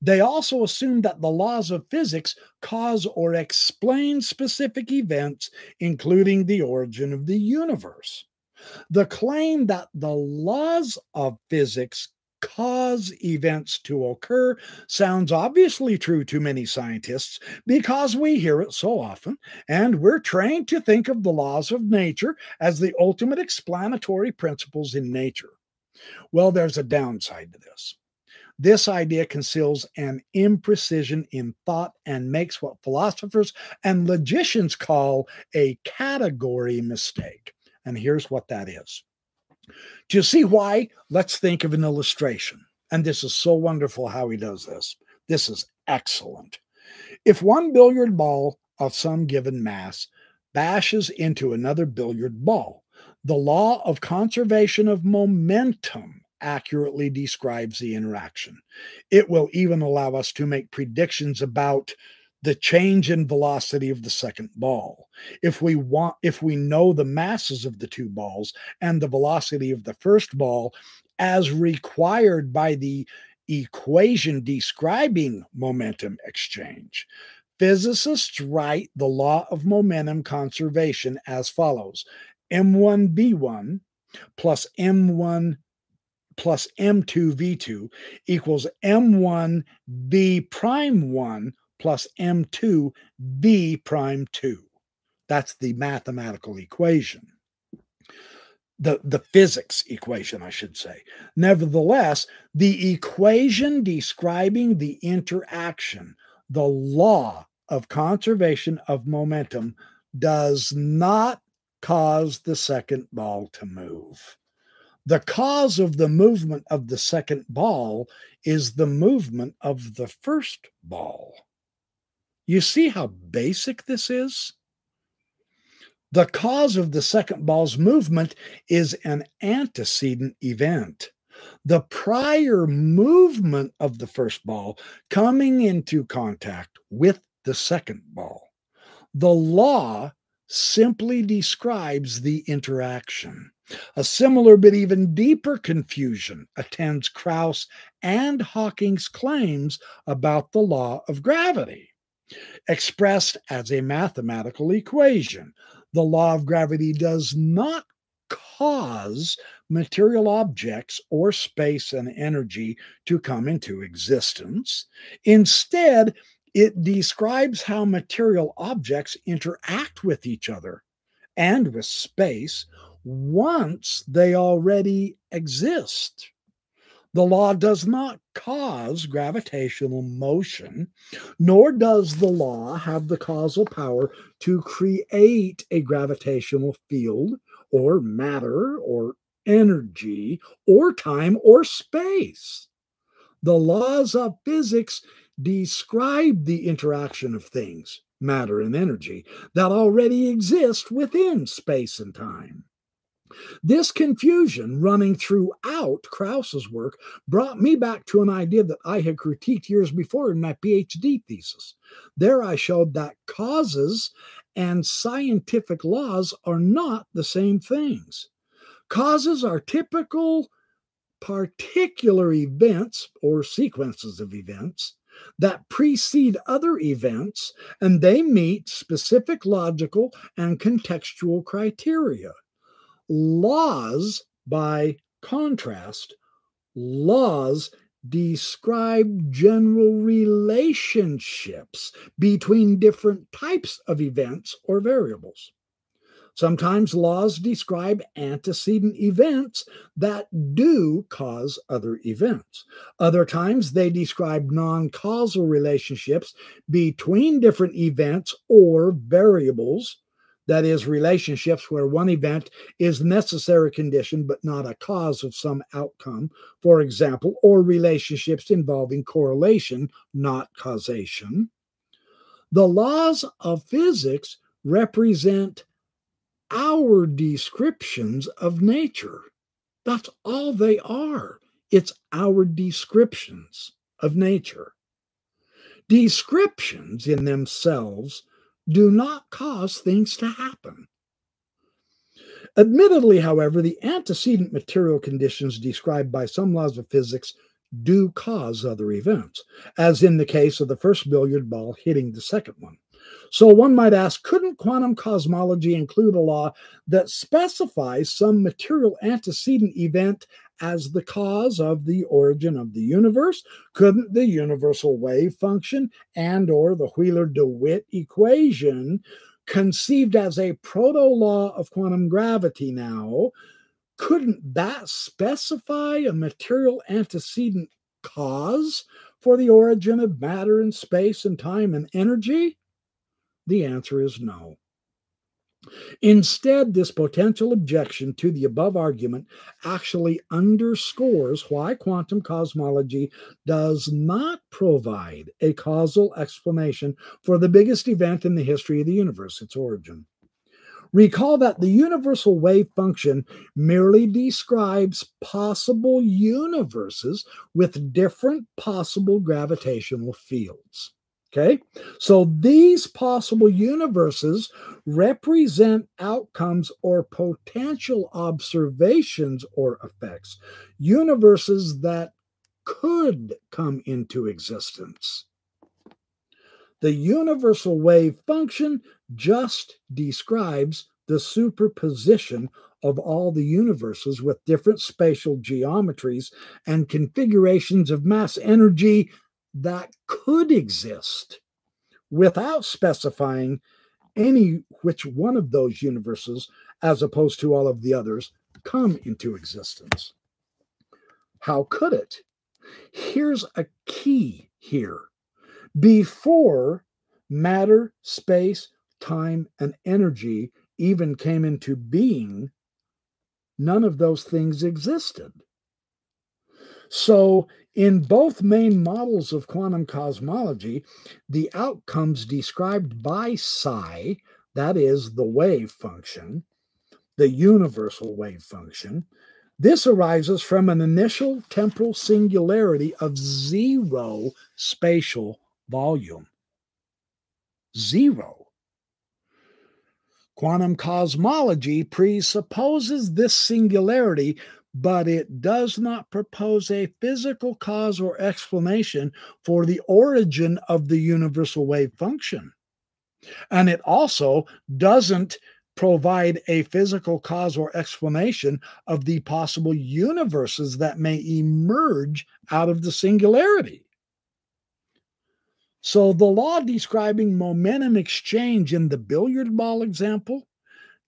They also assume that the laws of physics cause or explain specific events, including the origin of the universe. The claim that the laws of physics cause events to occur sounds obviously true to many scientists because we hear it so often, and we're trained to think of the laws of nature as the ultimate explanatory principles in nature. Well, there's a downside to this. This idea conceals an imprecision in thought and makes what philosophers and logicians call a category mistake. And here's what that is. Do you see why, let's think of an illustration. And this is so wonderful how he does this. This is excellent. If one billiard ball of some given mass bashes into another billiard ball, the law of conservation of momentum accurately describes the interaction. It will even allow us to make predictions about the change in velocity of the second ball. If we want if we know the masses of the two balls and the velocity of the first ball as required by the equation describing momentum exchange, physicists write the law of momentum conservation as follows: m1v1 plus m1 plus m2 v2 equals m1 v prime 1 plus m2 v prime 2. That's the mathematical equation. The, the physics equation, I should say. Nevertheless, the equation describing the interaction, the law of conservation of momentum, does not cause the second ball to move. The cause of the movement of the second ball is the movement of the first ball. You see how basic this is? The cause of the second ball's movement is an antecedent event. The prior movement of the first ball coming into contact with the second ball. The law simply describes the interaction. A similar but even deeper confusion attends Krauss and Hawking's claims about the law of gravity. Expressed as a mathematical equation, the law of gravity does not cause material objects or space and energy to come into existence. Instead, it describes how material objects interact with each other and with space once they already exist. The law does not cause gravitational motion, nor does the law have the causal power to create a gravitational field or matter or energy or time or space. The laws of physics describe the interaction of things, matter and energy, that already exist within space and time. This confusion running throughout Krauss's work brought me back to an idea that I had critiqued years before in my PhD thesis. There I showed that causes and scientific laws are not the same things. Causes are typical particular events or sequences of events that precede other events and they meet specific logical and contextual criteria. Laws, by contrast, laws describe general relationships between different types of events or variables. Sometimes laws describe antecedent events that do cause other events. Other times they describe non causal relationships between different events or variables that is, relationships where one event is necessary condition but not a cause of some outcome, for example, or relationships involving correlation, not causation. The laws of physics represent our descriptions of nature. That's all they are. It's our descriptions of nature. Descriptions in themselves do not cause things to happen. Admittedly, however, the antecedent material conditions described by some laws of physics do cause other events, as in the case of the first billiard ball hitting the second one. So one might ask couldn't quantum cosmology include a law that specifies some material antecedent event as the cause of the origin of the universe? Couldn't the universal wave function and or the Wheeler-DeWitt equation conceived as a proto-law of quantum gravity now, couldn't that specify a material antecedent cause for the origin of matter and space and time and energy? The answer is no. Instead, this potential objection to the above argument actually underscores why quantum cosmology does not provide a causal explanation for the biggest event in the history of the universe, its origin. Recall that the universal wave function merely describes possible universes with different possible gravitational fields. Okay, so these possible universes represent outcomes or potential observations or effects, universes that could come into existence. The universal wave function just describes the superposition of all the universes with different spatial geometries and configurations of mass energy that could exist without specifying any which one of those universes, as opposed to all of the others, come into existence. How could it? Here's a key here. Before matter, space, time, and energy even came into being, none of those things existed. So, in both main models of quantum cosmology, the outcomes described by psi, that is the wave function, the universal wave function, this arises from an initial temporal singularity of zero spatial volume. Zero. Quantum cosmology presupposes this singularity, but it does not propose a physical cause or explanation for the origin of the universal wave function. And it also doesn't provide a physical cause or explanation of the possible universes that may emerge out of the singularity. So, the law describing momentum exchange in the billiard ball example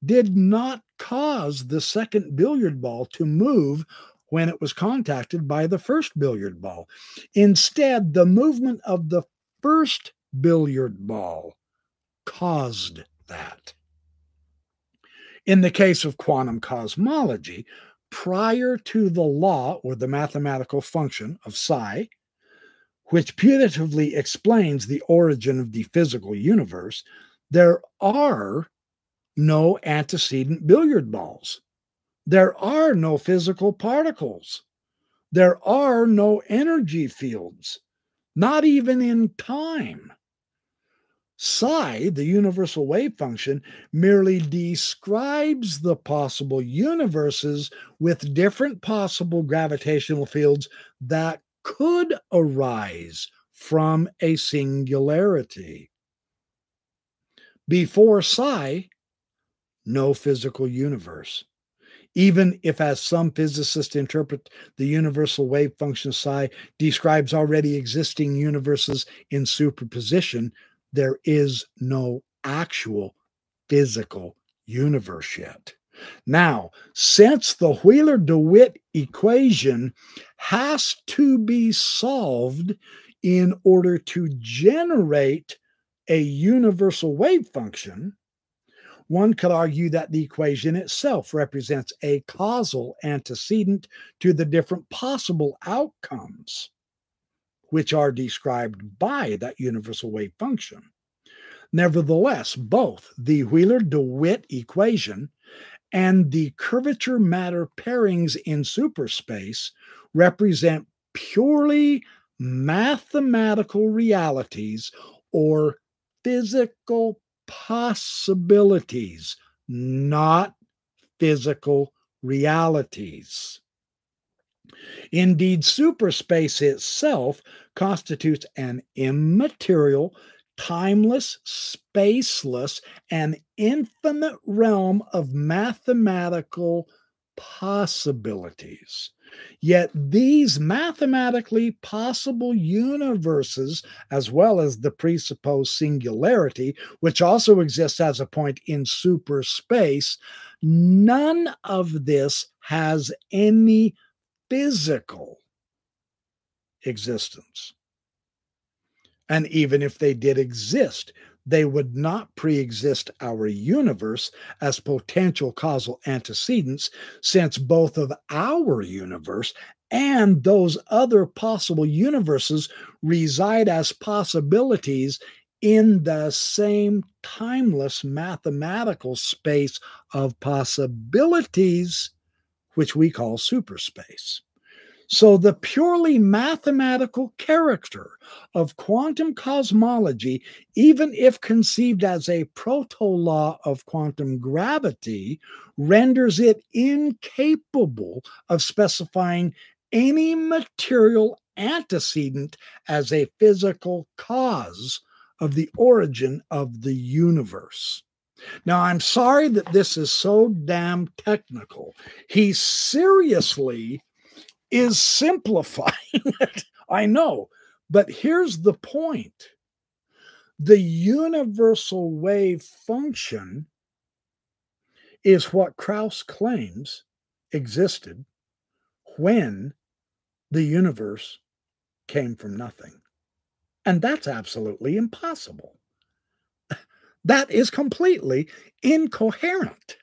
did not cause the second billiard ball to move when it was contacted by the first billiard ball. Instead, the movement of the first billiard ball caused that. In the case of quantum cosmology, prior to the law or the mathematical function of psi, which putatively explains the origin of the physical universe, there are no antecedent billiard balls. There are no physical particles. There are no energy fields, not even in time. Psi, the universal wave function, merely describes the possible universes with different possible gravitational fields that could arise from a singularity. Before psi, no physical universe. Even if, as some physicists interpret the universal wave function psi, describes already existing universes in superposition, there is no actual physical universe yet. Now, since the Wheeler DeWitt equation has to be solved in order to generate a universal wave function, one could argue that the equation itself represents a causal antecedent to the different possible outcomes which are described by that universal wave function. Nevertheless, both the Wheeler DeWitt equation and the curvature matter pairings in superspace represent purely mathematical realities or physical possibilities, not physical realities. Indeed, superspace itself constitutes an immaterial, timeless, spaceless, and infinite realm of mathematical possibilities. Yet these mathematically possible universes, as well as the presupposed singularity, which also exists as a point in superspace, none of this has any physical existence. And even if they did exist, they would not pre exist our universe as potential causal antecedents, since both of our universe and those other possible universes reside as possibilities in the same timeless mathematical space of possibilities which we call superspace. So, the purely mathematical character of quantum cosmology, even if conceived as a proto law of quantum gravity, renders it incapable of specifying any material antecedent as a physical cause of the origin of the universe. Now, I'm sorry that this is so damn technical. He seriously is simplifying it. I know, but here's the point the universal wave function is what Krauss claims existed when the universe came from nothing. And that's absolutely impossible That is completely incoherent.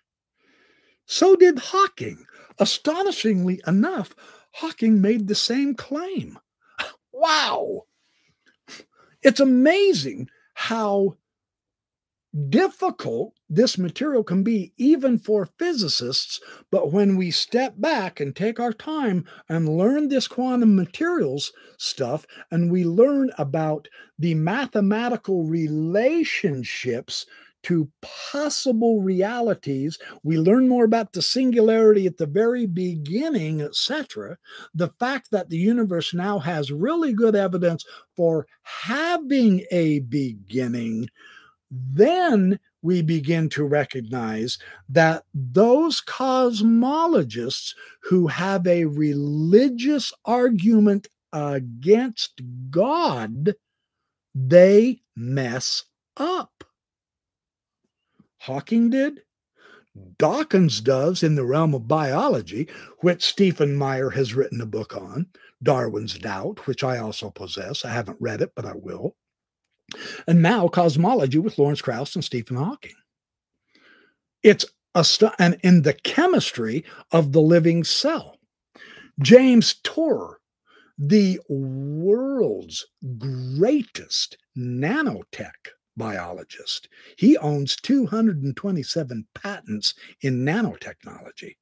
So did Hawking. Astonishingly enough, Hawking made the same claim. Wow! It's amazing how difficult this material can be, even for physicists. But when we step back and take our time and learn this quantum materials stuff, and we learn about the mathematical relationships to possible realities. We learn more about the singularity at the very beginning, etc. The fact that the universe now has really good evidence for having a beginning, then we begin to recognize that those cosmologists who have a religious argument against God, they mess up. Hawking did. Dawkins does in the realm of biology, which Stephen Meyer has written a book on, Darwin's Doubt, which I also possess. I haven't read it, but I will. And now cosmology with Lawrence Krauss and Stephen Hawking. It's a and in the chemistry of the living cell. James Tour, the world's greatest nanotech biologist. He owns 227 patents in nanotechnology.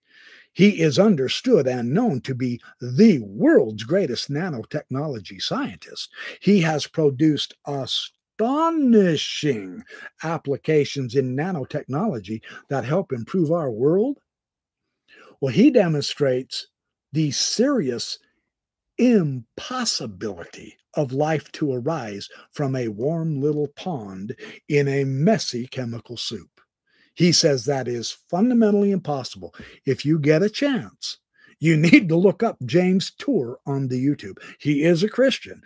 He is understood and known to be the world's greatest nanotechnology scientist. He has produced astonishing applications in nanotechnology that help improve our world. Well, he demonstrates the serious impossibility of life to arise from a warm little pond in a messy chemical soup. He says that is fundamentally impossible. If you get a chance, you need to look up James Tour on the YouTube. He is a Christian.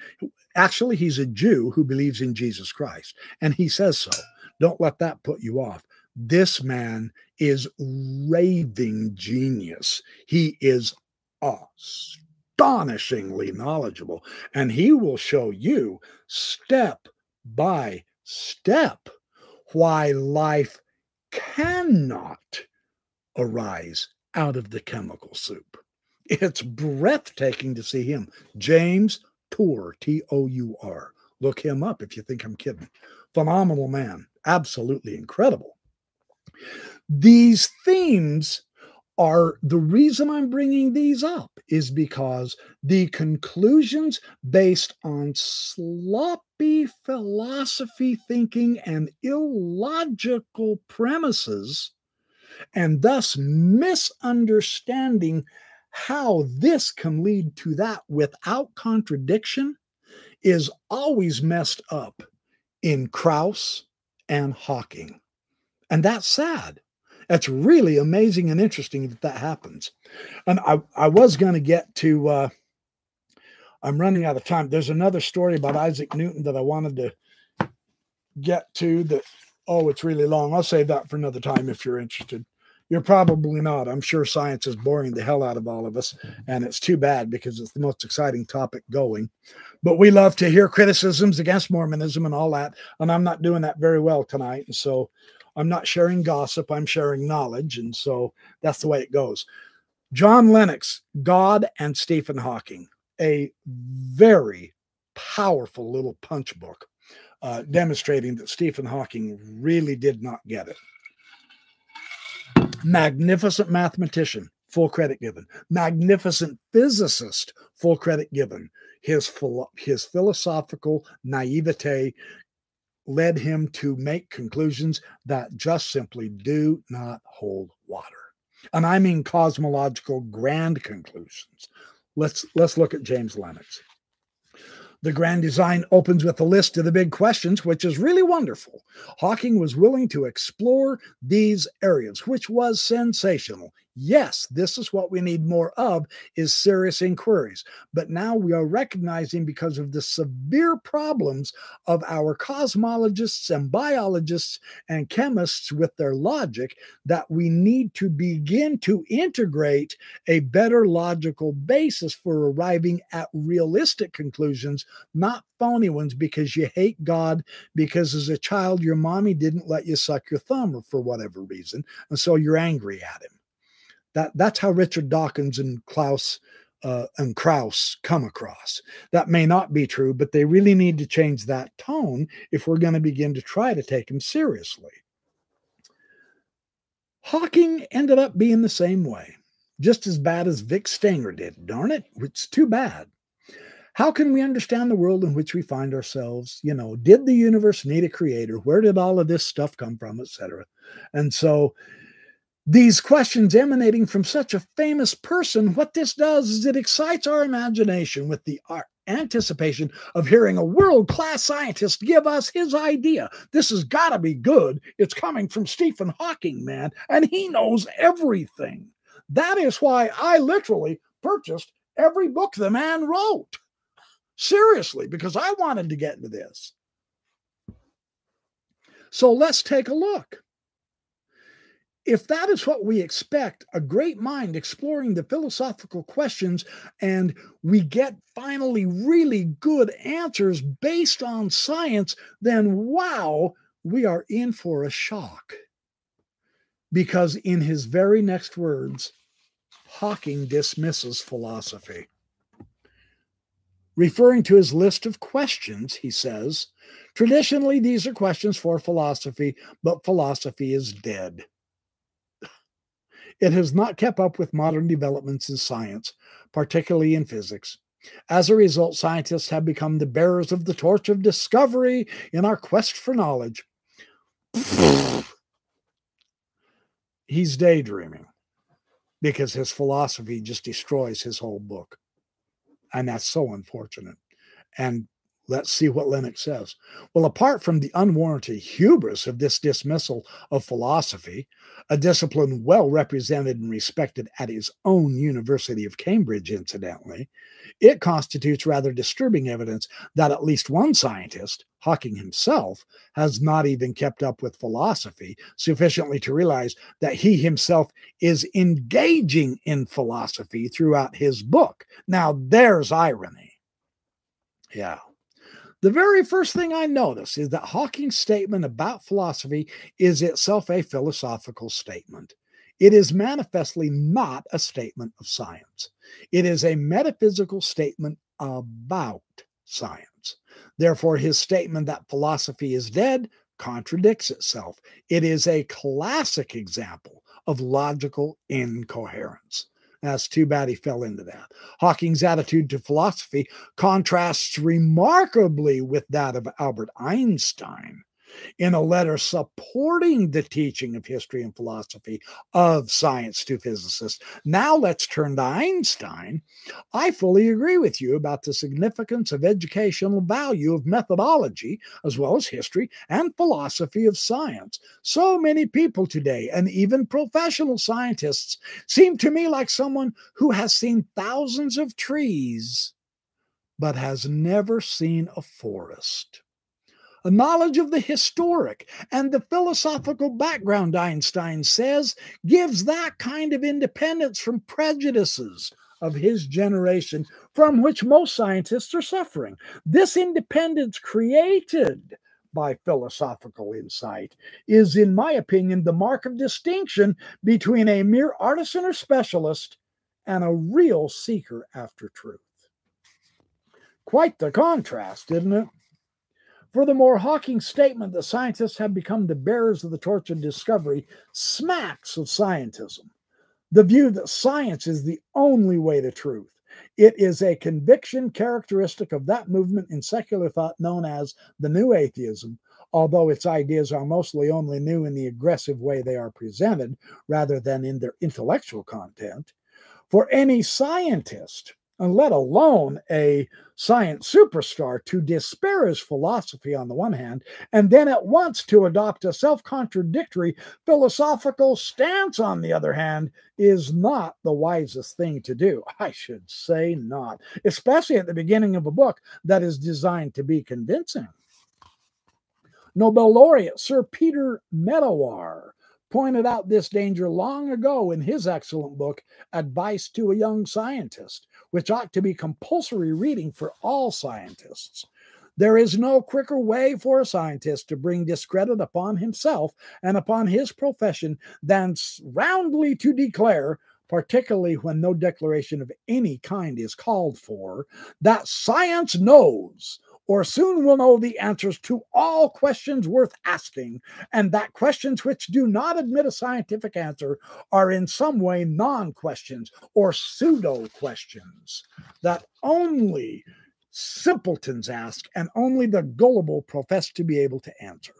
Actually, he's a Jew who believes in Jesus Christ, and he says so. Don't let that put you off. This man is raving genius. He is us astonishingly knowledgeable, and he will show you step by step why life cannot arise out of the chemical soup. It's breathtaking to see him. James Tour, T O U R. Look him up if you think I'm kidding. Phenomenal man. Absolutely incredible. These themes are the reason I'm bringing these up is because the conclusions based on sloppy philosophy thinking and illogical premises, and thus misunderstanding how this can lead to that without contradiction, is always messed up in Krauss and Hawking. And that's sad that's really amazing and interesting that that happens. And I, I was going to get to, uh, I'm running out of time. There's another story about Isaac Newton that I wanted to get to that, oh, it's really long. I'll save that for another time if you're interested. You're probably not. I'm sure science is boring the hell out of all of us. And it's too bad because it's the most exciting topic going. But we love to hear criticisms against Mormonism and all that. And I'm not doing that very well tonight. And so I'm not sharing gossip, I'm sharing knowledge. And so that's the way it goes. John Lennox, God and Stephen Hawking, a very powerful little punch book uh, demonstrating that Stephen Hawking really did not get it. Magnificent mathematician, full credit given. Magnificent physicist, full credit given. His, his philosophical naivete led him to make conclusions that just simply do not hold water. And I mean cosmological grand conclusions. Let's let's look at James Lennox. The grand design opens with a list of the big questions, which is really wonderful. Hawking was willing to explore these areas, which was sensational. Yes, this is what we need more of is serious inquiries. But now we are recognizing because of the severe problems of our cosmologists and biologists and chemists with their logic that we need to begin to integrate a better logical basis for arriving at realistic conclusions, not phony ones because you hate God because as a child your mommy didn't let you suck your thumb or for whatever reason and so you're angry at him. That that's how Richard Dawkins and Klaus uh, and Krauss come across. That may not be true, but they really need to change that tone if we're going to begin to try to take him seriously. Hawking ended up being the same way, just as bad as Vic Stenger did. Darn it, it's too bad. How can we understand the world in which we find ourselves? You know, did the universe need a creator? Where did all of this stuff come from, etc.? And so these questions emanating from such a famous person, what this does is it excites our imagination with the our anticipation of hearing a world class scientist give us his idea. This has got to be good. It's coming from Stephen Hawking, man, and he knows everything. That is why I literally purchased every book the man wrote. Seriously, because I wanted to get into this. So let's take a look if that is what we expect, a great mind exploring the philosophical questions, and we get finally really good answers based on science, then wow, we are in for a shock. Because in his very next words, Hawking dismisses philosophy. Referring to his list of questions, he says, Traditionally, these are questions for philosophy, but philosophy is dead. It has not kept up with modern developments in science, particularly in physics. As a result, scientists have become the bearers of the torch of discovery in our quest for knowledge. He's daydreaming because his philosophy just destroys his whole book. And that's so unfortunate. And Let's see what Lennox says. Well, apart from the unwarranted hubris of this dismissal of philosophy, a discipline well represented and respected at his own University of Cambridge, incidentally, it constitutes rather disturbing evidence that at least one scientist, Hawking himself, has not even kept up with philosophy sufficiently to realize that he himself is engaging in philosophy throughout his book. Now, there's irony. Yeah. The very first thing I notice is that Hawking's statement about philosophy is itself a philosophical statement. It is manifestly not a statement of science. It is a metaphysical statement about science. Therefore, his statement that philosophy is dead contradicts itself. It is a classic example of logical incoherence. That's too bad he fell into that. Hawking's attitude to philosophy contrasts remarkably with that of Albert Einstein in a letter supporting the teaching of history and philosophy of science to physicists. Now let's turn to Einstein. I fully agree with you about the significance of educational value of methodology, as well as history and philosophy of science. So many people today, and even professional scientists, seem to me like someone who has seen thousands of trees but has never seen a forest a knowledge of the historic and the philosophical background, Einstein says, gives that kind of independence from prejudices of his generation from which most scientists are suffering. This independence created by philosophical insight is, in my opinion, the mark of distinction between a mere artisan or specialist and a real seeker after truth. Quite the contrast, isn't it? Furthermore, Hawking's statement that scientists have become the bearers of the torch of discovery smacks of scientism. The view that science is the only way to truth. It is a conviction characteristic of that movement in secular thought known as the New Atheism, although its ideas are mostly only new in the aggressive way they are presented rather than in their intellectual content. For any scientist, and let alone a science superstar, to disparage philosophy on the one hand, and then at once to adopt a self contradictory philosophical stance on the other hand, is not the wisest thing to do. I should say not, especially at the beginning of a book that is designed to be convincing. Nobel laureate Sir Peter Medawar pointed out this danger long ago in his excellent book, Advice to a Young Scientist, which ought to be compulsory reading for all scientists. There is no quicker way for a scientist to bring discredit upon himself and upon his profession than roundly to declare, particularly when no declaration of any kind is called for, that science knows or soon will know the answers to all questions worth asking, and that questions which do not admit a scientific answer are in some way non questions or pseudo questions that only simpletons ask and only the gullible profess to be able to answer.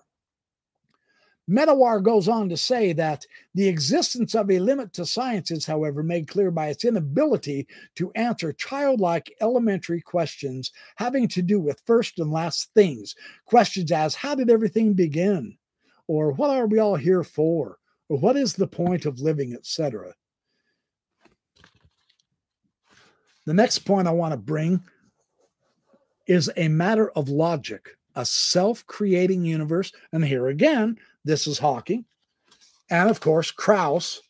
Medawar goes on to say that the existence of a limit to science is, however, made clear by its inability to answer childlike elementary questions having to do with first and last things. Questions as how did everything begin? Or what are we all here for? Or what is the point of living, etc. The next point I want to bring is a matter of logic, a self creating universe. And here again, this is Hawking. And of course, Krauss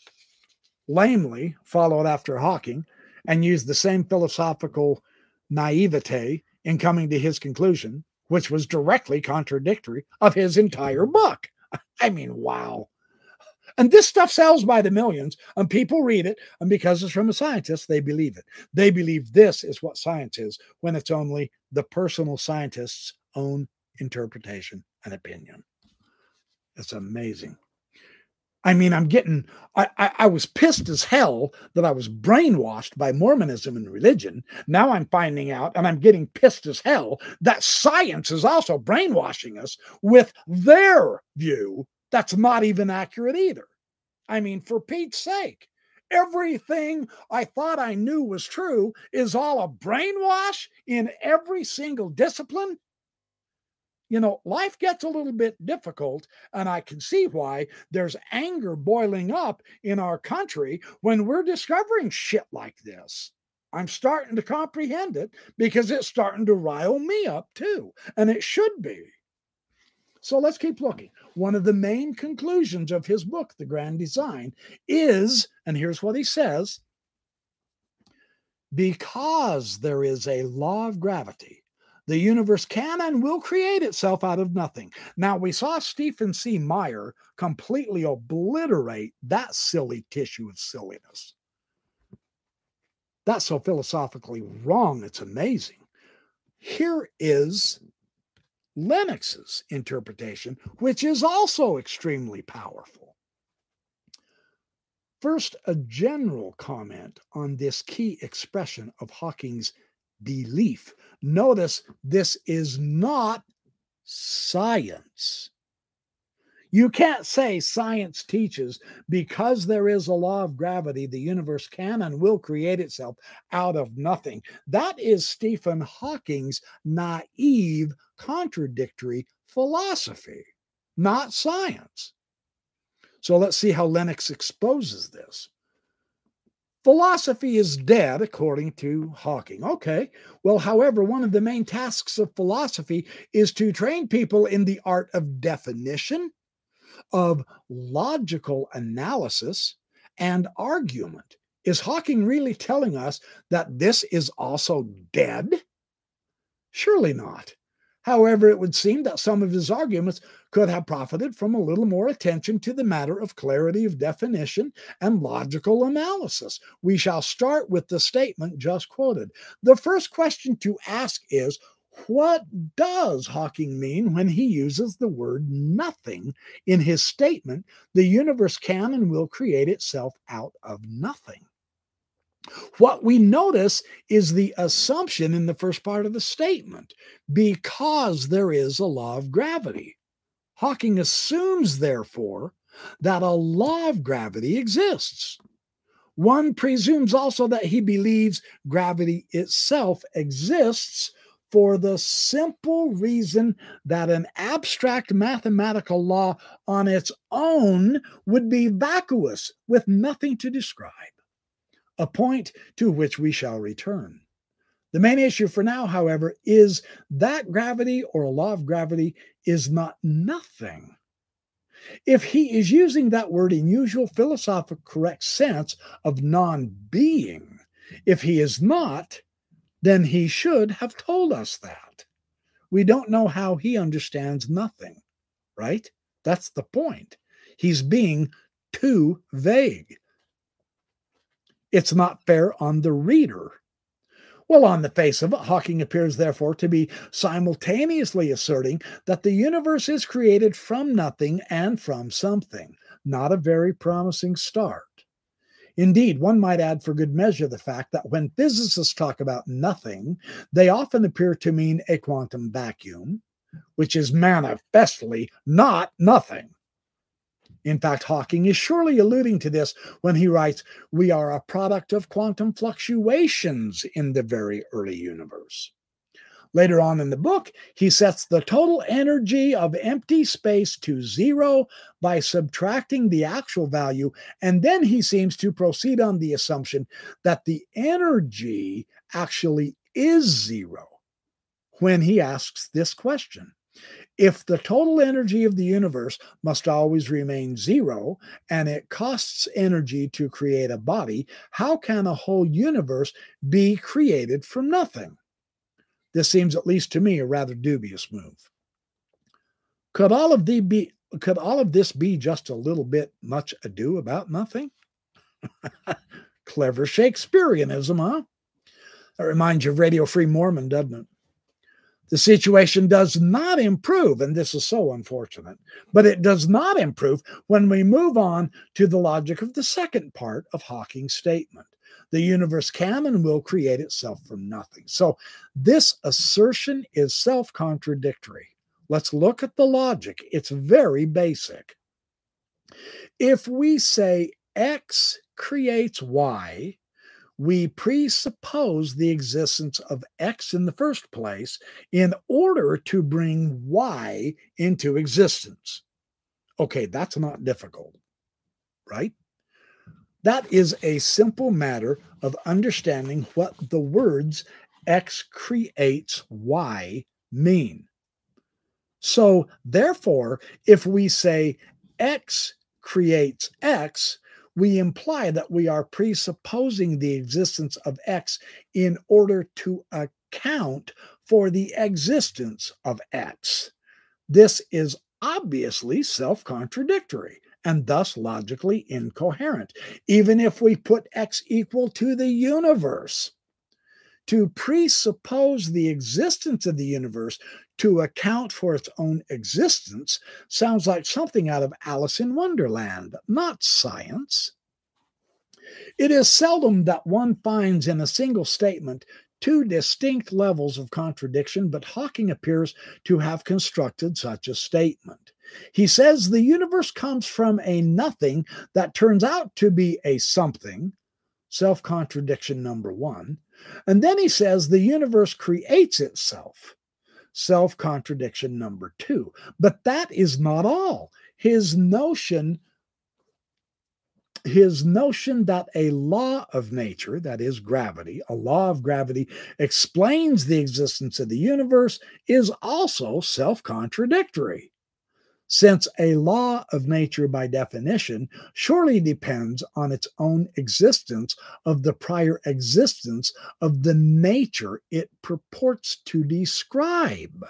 lamely followed after Hawking and used the same philosophical naivete in coming to his conclusion, which was directly contradictory of his entire book. I mean, wow. And this stuff sells by the millions, and people read it. And because it's from a scientist, they believe it. They believe this is what science is when it's only the personal scientist's own interpretation and opinion. It's amazing. I mean, I'm getting, I, I, I, was pissed as hell that I was brainwashed by Mormonism and religion. Now I'm finding out, and I'm getting pissed as hell that science is also brainwashing us with their view that's not even accurate either. I mean, for Pete's sake, everything I thought I knew was true is all a brainwash in every single discipline you know, life gets a little bit difficult, and I can see why there's anger boiling up in our country when we're discovering shit like this. I'm starting to comprehend it because it's starting to rile me up too, and it should be. So let's keep looking. One of the main conclusions of his book, The Grand Design, is, and here's what he says because there is a law of gravity the universe can and will create itself out of nothing. Now, we saw Stephen C. Meyer completely obliterate that silly tissue of silliness. That's so philosophically wrong, it's amazing. Here is Lennox's interpretation, which is also extremely powerful. First, a general comment on this key expression of Hawking's belief. Notice this is not science. You can't say science teaches because there is a law of gravity, the universe can and will create itself out of nothing. That is Stephen Hawking's naive, contradictory philosophy, not science. So let's see how Lennox exposes this. Philosophy is dead, according to Hawking. Okay. Well, however, one of the main tasks of philosophy is to train people in the art of definition, of logical analysis, and argument. Is Hawking really telling us that this is also dead? Surely not. However, it would seem that some of his arguments could have profited from a little more attention to the matter of clarity of definition and logical analysis. We shall start with the statement just quoted. The first question to ask is what does Hawking mean when he uses the word nothing in his statement, the universe can and will create itself out of nothing? What we notice is the assumption in the first part of the statement because there is a law of gravity. Hawking assumes, therefore, that a law of gravity exists. one presumes also that he believes gravity itself exists for the simple reason that an abstract mathematical law on its own would be vacuous with nothing to describe, a point to which we shall return. The main issue for now, however, is that gravity or a law of gravity is not nothing. If he is using that word in usual philosophic correct sense of non being, if he is not, then he should have told us that. We don't know how he understands nothing, right? That's the point. He's being too vague. It's not fair on the reader. Well, on the face of it, Hawking appears therefore to be simultaneously asserting that the universe is created from nothing and from something. Not a very promising start. Indeed, one might add for good measure the fact that when physicists talk about nothing, they often appear to mean a quantum vacuum, which is manifestly not nothing. In fact, Hawking is surely alluding to this when he writes, We are a product of quantum fluctuations in the very early universe. Later on in the book, he sets the total energy of empty space to zero by subtracting the actual value, and then he seems to proceed on the assumption that the energy actually is zero when he asks this question. If the total energy of the universe must always remain zero and it costs energy to create a body, how can a whole universe be created from nothing? This seems, at least to me, a rather dubious move. Could all of the be could all of this be just a little bit much ado about nothing? Clever Shakespeareanism, huh? That reminds you of Radio Free Mormon, doesn't it? The situation does not improve, and this is so unfortunate, but it does not improve when we move on to the logic of the second part of Hawking's statement the universe can and will create itself from nothing. So, this assertion is self contradictory. Let's look at the logic. It's very basic. If we say X creates Y, we presuppose the existence of X in the first place in order to bring Y into existence. Okay, that's not difficult, right? That is a simple matter of understanding what the words X creates Y mean. So, therefore, if we say X creates X, we imply that we are presupposing the existence of X in order to account for the existence of X. This is obviously self contradictory and thus logically incoherent, even if we put x equal to the universe. To presuppose the existence of the universe to account for its own existence sounds like something out of Alice in Wonderland, not science. It is seldom that one finds in a single statement two distinct levels of contradiction, but Hawking appears to have constructed such a statement. He says the universe comes from a nothing that turns out to be a something, self contradiction number one. And then he says the universe creates itself, self contradiction number two. But that is not all. His notion his notion that a law of nature, that is gravity, a law of gravity explains the existence of the universe, is also self contradictory since a law of nature, by definition, surely depends on its own existence of the prior existence of the nature it purports to describe.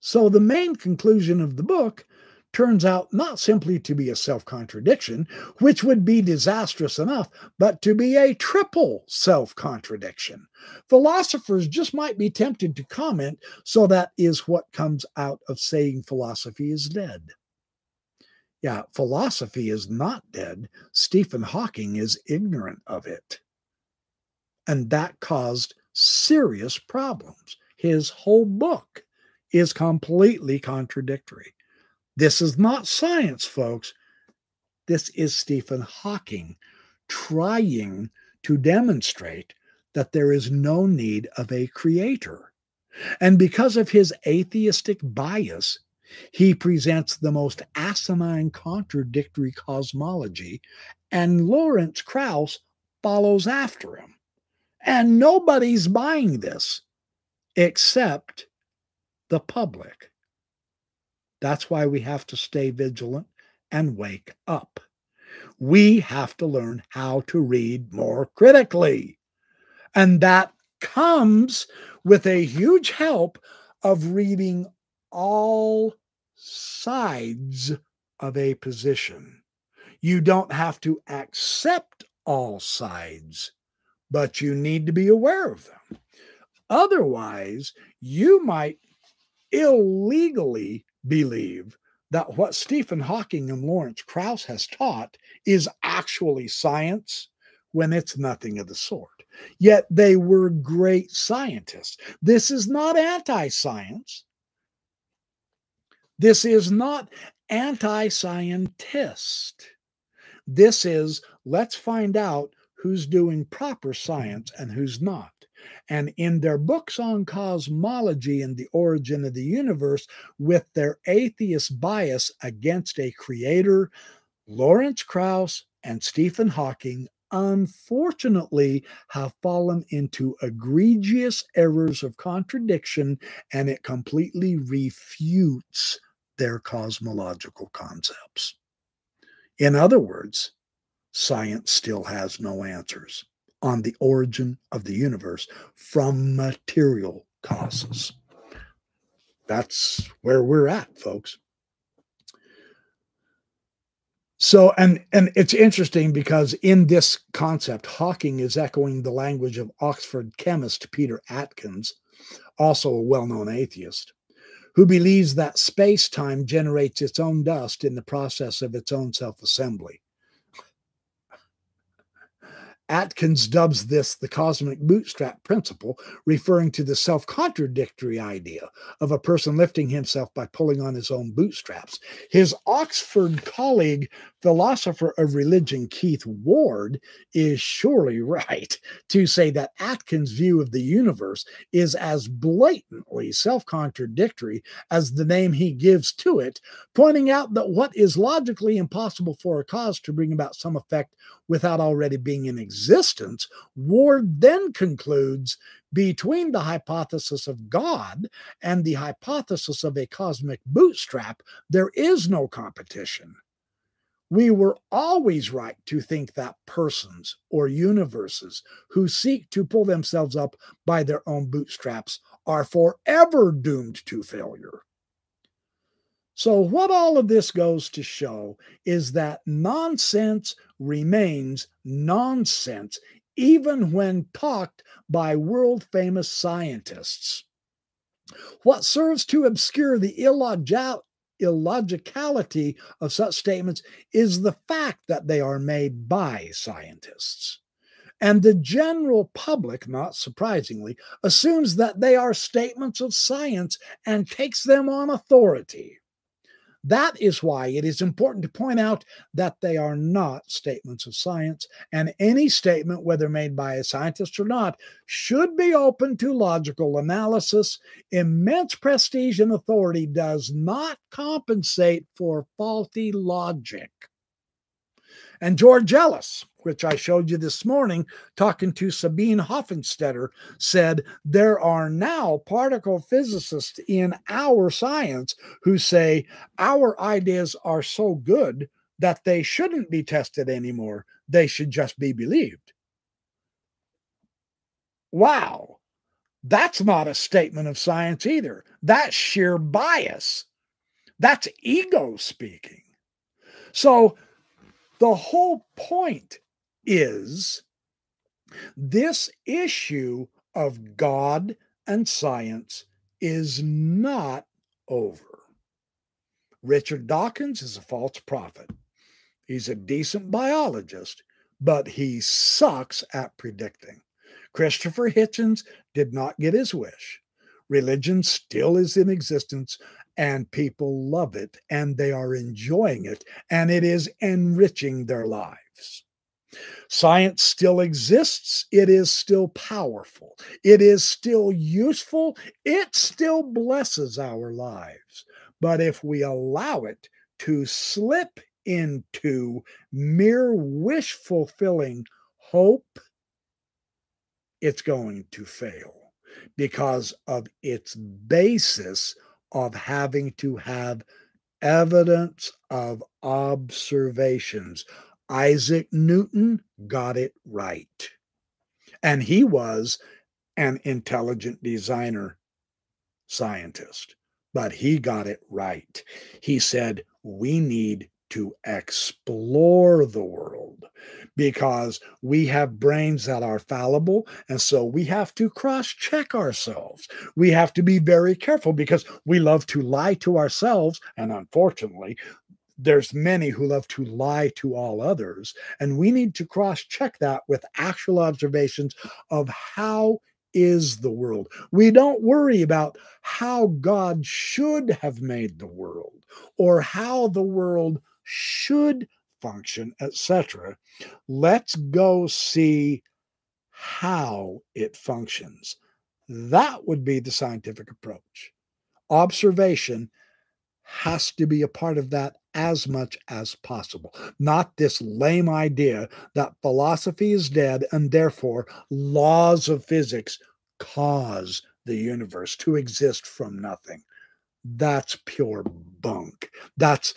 So, the main conclusion of the book turns out not simply to be a self contradiction, which would be disastrous enough, but to be a triple self contradiction. Philosophers just might be tempted to comment, so that is what comes out of saying philosophy is dead. Yeah, philosophy is not dead. Stephen Hawking is ignorant of it. And that caused serious problems. His whole book is completely contradictory. This is not science, folks. This is Stephen Hawking trying to demonstrate that there is no need of a creator. And because of his atheistic bias, he presents the most asinine contradictory cosmology, and Lawrence Krauss follows after him. And nobody's buying this except the public. That's why we have to stay vigilant and wake up. We have to learn how to read more critically. And that comes with a huge help of reading all sides of a position. You don't have to accept all sides, but you need to be aware of them. Otherwise, you might illegally believe that what Stephen Hawking and Lawrence Krauss has taught is actually science when it's nothing of the sort. Yet they were great scientists. This is not anti science. This is not anti scientist. This is let's find out who's doing proper science and who's not. And in their books on cosmology and the origin of the universe, with their atheist bias against a creator, Lawrence Krauss and Stephen Hawking unfortunately have fallen into egregious errors of contradiction and it completely refutes their cosmological concepts. In other words, science still has no answers on the origin of the universe from material causes. That's where we're at, folks. So, and and it's interesting because in this concept, Hawking is echoing the language of Oxford chemist Peter Atkins, also a well-known atheist, who believes that space-time generates its own dust in the process of its own self-assembly. Atkins dubs this the cosmic bootstrap principle, referring to the self contradictory idea of a person lifting himself by pulling on his own bootstraps. His Oxford colleague, philosopher of religion Keith Ward, is surely right to say that Atkins' view of the universe is as blatantly self contradictory as the name he gives to it, pointing out that what is logically impossible for a cause to bring about some effect without already being in existence, Ward then concludes between the hypothesis of God and the hypothesis of a cosmic bootstrap, there is no competition. We were always right to think that persons or universes who seek to pull themselves up by their own bootstraps are forever doomed to failure. So, what all of this goes to show is that nonsense remains nonsense, even when talked by world famous scientists. What serves to obscure the illogicality of such statements is the fact that they are made by scientists. And the general public, not surprisingly, assumes that they are statements of science and takes them on authority. That is why it is important to point out that they are not statements of science, and any statement, whether made by a scientist or not, should be open to logical analysis. Immense prestige and authority does not compensate for faulty logic. And George Ellis, which I showed you this morning, talking to Sabine Hossenfelder, said there are now particle physicists in our science who say our ideas are so good that they shouldn't be tested anymore. They should just be believed. Wow. That's not a statement of science either. That's sheer bias. That's ego speaking. So, the whole point is this issue of God and science is not over. Richard Dawkins is a false prophet. He's a decent biologist, but he sucks at predicting. Christopher Hitchens did not get his wish. Religion still is in existence, and people love it, and they are enjoying it, and it is enriching their lives. Science still exists. It is still powerful. It is still useful. It still blesses our lives. But if we allow it to slip into mere wish fulfilling hope, it's going to fail because of its basis of having to have evidence of observations. Isaac Newton got it right. And he was an intelligent designer scientist, but he got it right. He said, We need to explore the world because we have brains that are fallible. And so we have to cross check ourselves. We have to be very careful because we love to lie to ourselves. And unfortunately, there's many who love to lie to all others. And we need to cross check that with actual observations of how is the world. We don't worry about how God should have made the world or how the world should function, etc. Let's go see how it functions. That would be the scientific approach. Observation has to be a part of that as much as possible. Not this lame idea that philosophy is dead and therefore laws of physics cause the universe to exist from nothing. That's pure bunk. That's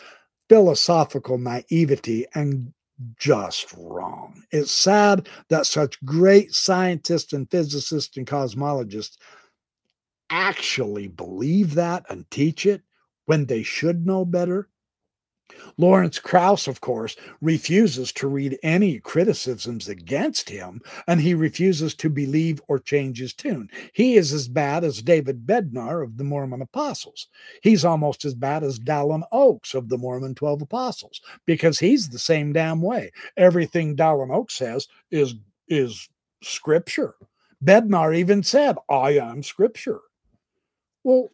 philosophical naivety and just wrong. It's sad that such great scientists and physicists and cosmologists actually believe that and teach it when they should know better Lawrence Krauss, of course, refuses to read any criticisms against him, and he refuses to believe or change his tune. He is as bad as David Bednar of the Mormon Apostles. He's almost as bad as Dallin Oaks of the Mormon 12 Apostles, because he's the same damn way. Everything Dallin Oaks says is, is scripture. Bednar even said, I am scripture. Well,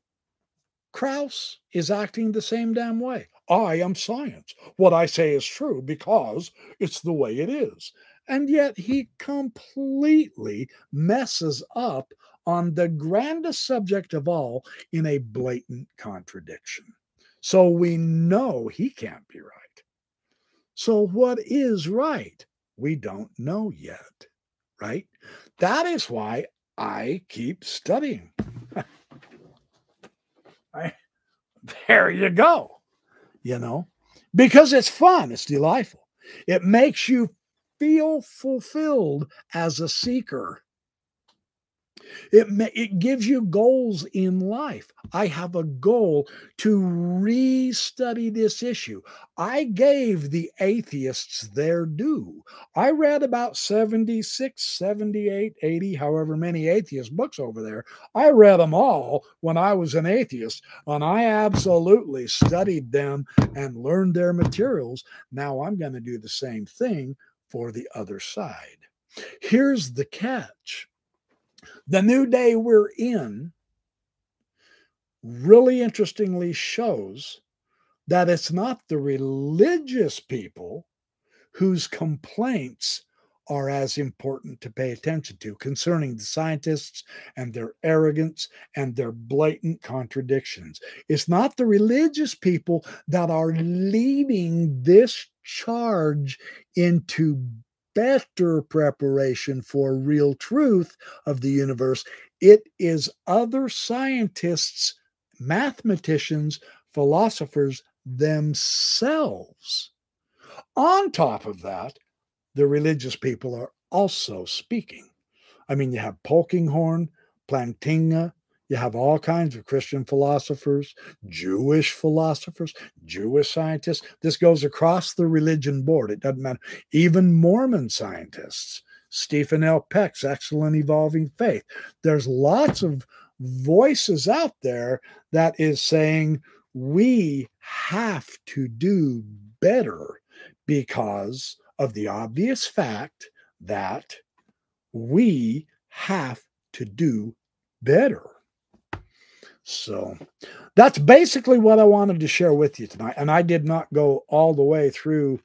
Krauss is acting the same damn way. I am science. What I say is true because it's the way it is. And yet he completely messes up on the grandest subject of all in a blatant contradiction. So we know he can't be right. So, what is right? We don't know yet, right? That is why I keep studying. I, there you go you know, because it's fun, it's delightful. It makes you feel fulfilled as a seeker. It, it gives you goals in life. I have a goal to restudy this issue. I gave the atheists their due. I read about 76, 78, 80, however many atheist books over there. I read them all when I was an atheist, and I absolutely studied them and learned their materials. Now I'm going to do the same thing for the other side. Here's the catch the new day we're in really interestingly shows that it's not the religious people whose complaints are as important to pay attention to concerning the scientists and their arrogance and their blatant contradictions. It's not the religious people that are leading this charge into better preparation for real truth of the universe. It is other scientists, mathematicians, philosophers themselves. On top of that, the religious people are also speaking. I mean, you have Polkinghorne, Plantinga, you have all kinds of Christian philosophers, Jewish philosophers, Jewish scientists. This goes across the religion board. It doesn't matter. Even Mormon scientists, Steven L. Peck's Excellent Evolving Faith. There's lots of voices out there that is saying we have to do better because of the obvious fact that we have to do better. So that's basically what I wanted to share with you tonight. And I did not go all the way through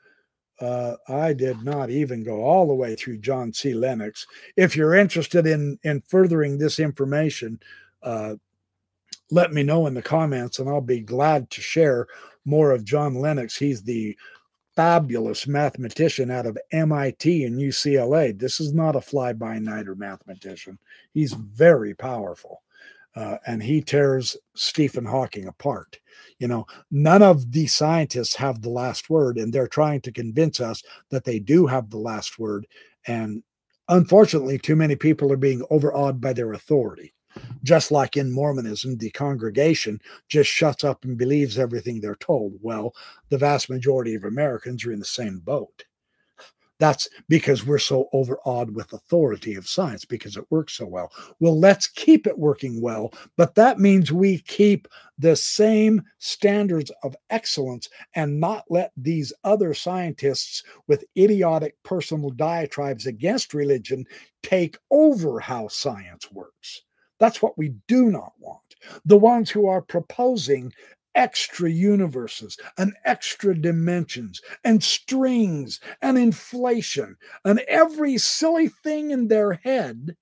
Uh, I did not even go all the way through John C. Lennox. If you're interested in in furthering this information, uh, let me know in the comments, and I'll be glad to share more of John Lennox. He's the fabulous mathematician out of MIT and UCLA. This is not a fly by nighter mathematician. He's very powerful. Uh, and he tears Stephen Hawking apart. You know, none of the scientists have the last word, and they're trying to convince us that they do have the last word. And unfortunately, too many people are being overawed by their authority. Just like in Mormonism, the congregation just shuts up and believes everything they're told. Well, the vast majority of Americans are in the same boat. That's because we're so overawed with authority of science because it works so well. Well, let's keep it working well, but that means we keep the same standards of excellence and not let these other scientists with idiotic personal diatribes against religion take over how science works. That's what we do not want. The ones who are proposing extra universes and extra dimensions and strings and inflation and every silly thing in their head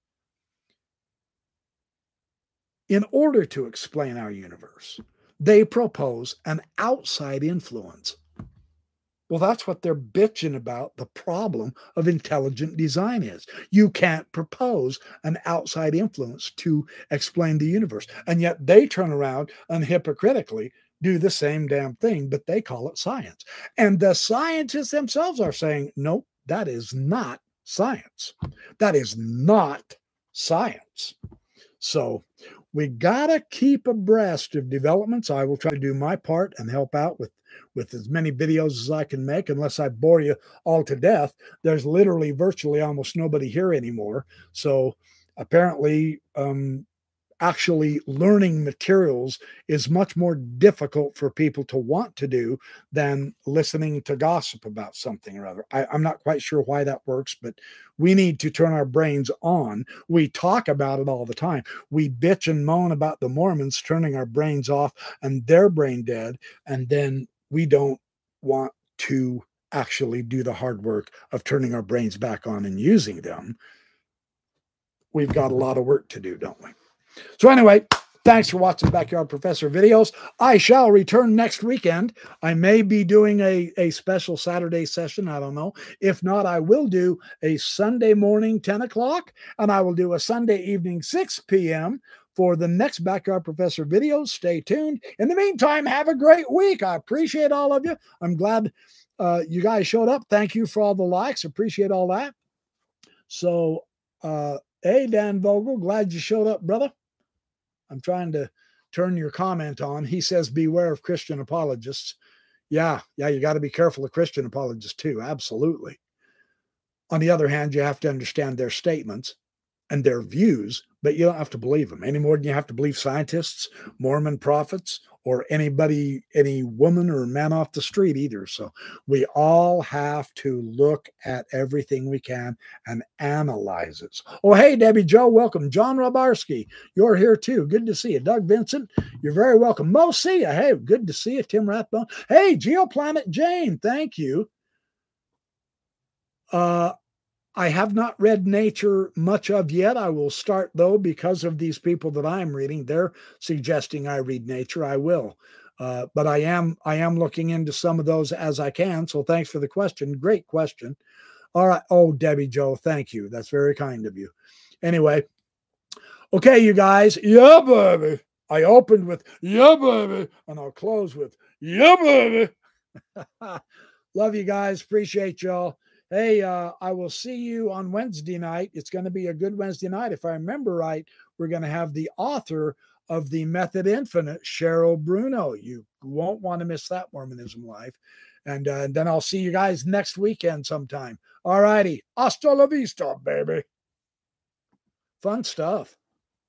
in order to explain our universe. They propose an outside influence well, that's what they're bitching about. The problem of intelligent design is you can't propose an outside influence to explain the universe. And yet they turn around and hypocritically do the same damn thing, but they call it science. And the scientists themselves are saying, nope, that is not science. That is not science. So we got to keep abreast of developments. I will try to do my part and help out with with as many videos as I can make, unless I bore you all to death. There's literally virtually almost nobody here anymore. So apparently, um, actually learning materials is much more difficult for people to want to do than listening to gossip about something or other. I, am not quite sure why that works, but we need to turn our brains on. We talk about it all the time. We bitch and moan about the Mormons turning our brains off and their brain dead, and then we don't want to actually do the hard work of turning our brains back on and using them. We've got a lot of work to do, don't we? So, anyway, thanks for watching Backyard Professor videos. I shall return next weekend. I may be doing a, a special Saturday session. I don't know. If not, I will do a Sunday morning, 10 o'clock, and I will do a Sunday evening, 6 p.m for the next Backyard Professor videos. Stay tuned. In the meantime, have a great week. I appreciate all of you. I'm glad uh, you guys showed up. Thank you for all the likes. Appreciate all that. So, uh, hey, Dan Vogel, glad you showed up, brother. I'm trying to turn your comment on. He says, beware of Christian apologists. Yeah, yeah, you got to be careful of Christian apologists too. Absolutely. On the other hand, you have to understand their statements and their views, but you don't have to believe them any more than you have to believe scientists, Mormon prophets, or anybody, any woman or man off the street either. So we all have to look at everything we can and analyze it. Oh, hey, Debbie Joe, welcome. John Robarski, you're here too. Good to see you. Doug Vincent, you're very welcome. Mo, you. Hey, good to see you. Tim Rathbone. Hey, Geoplanet Jane, thank you. Uh, I have not read Nature much of yet. I will start though because of these people that I'm reading. They're suggesting I read Nature. I will, uh, but I am I am looking into some of those as I can. So thanks for the question. Great question. All right. Oh, Debbie Joe, thank you. That's very kind of you. Anyway, okay, you guys. Yeah, baby. I opened with yeah, baby, and I'll close with yeah, baby. Love you guys. Appreciate y'all. Hey, uh, I will see you on Wednesday night. It's going to be a good Wednesday night. If I remember right, we're going to have the author of the Method Infinite, Cheryl Bruno. You won't want to miss that Mormonism Live. And, uh, and then I'll see you guys next weekend sometime. All righty. Hasta la vista, baby. Fun stuff.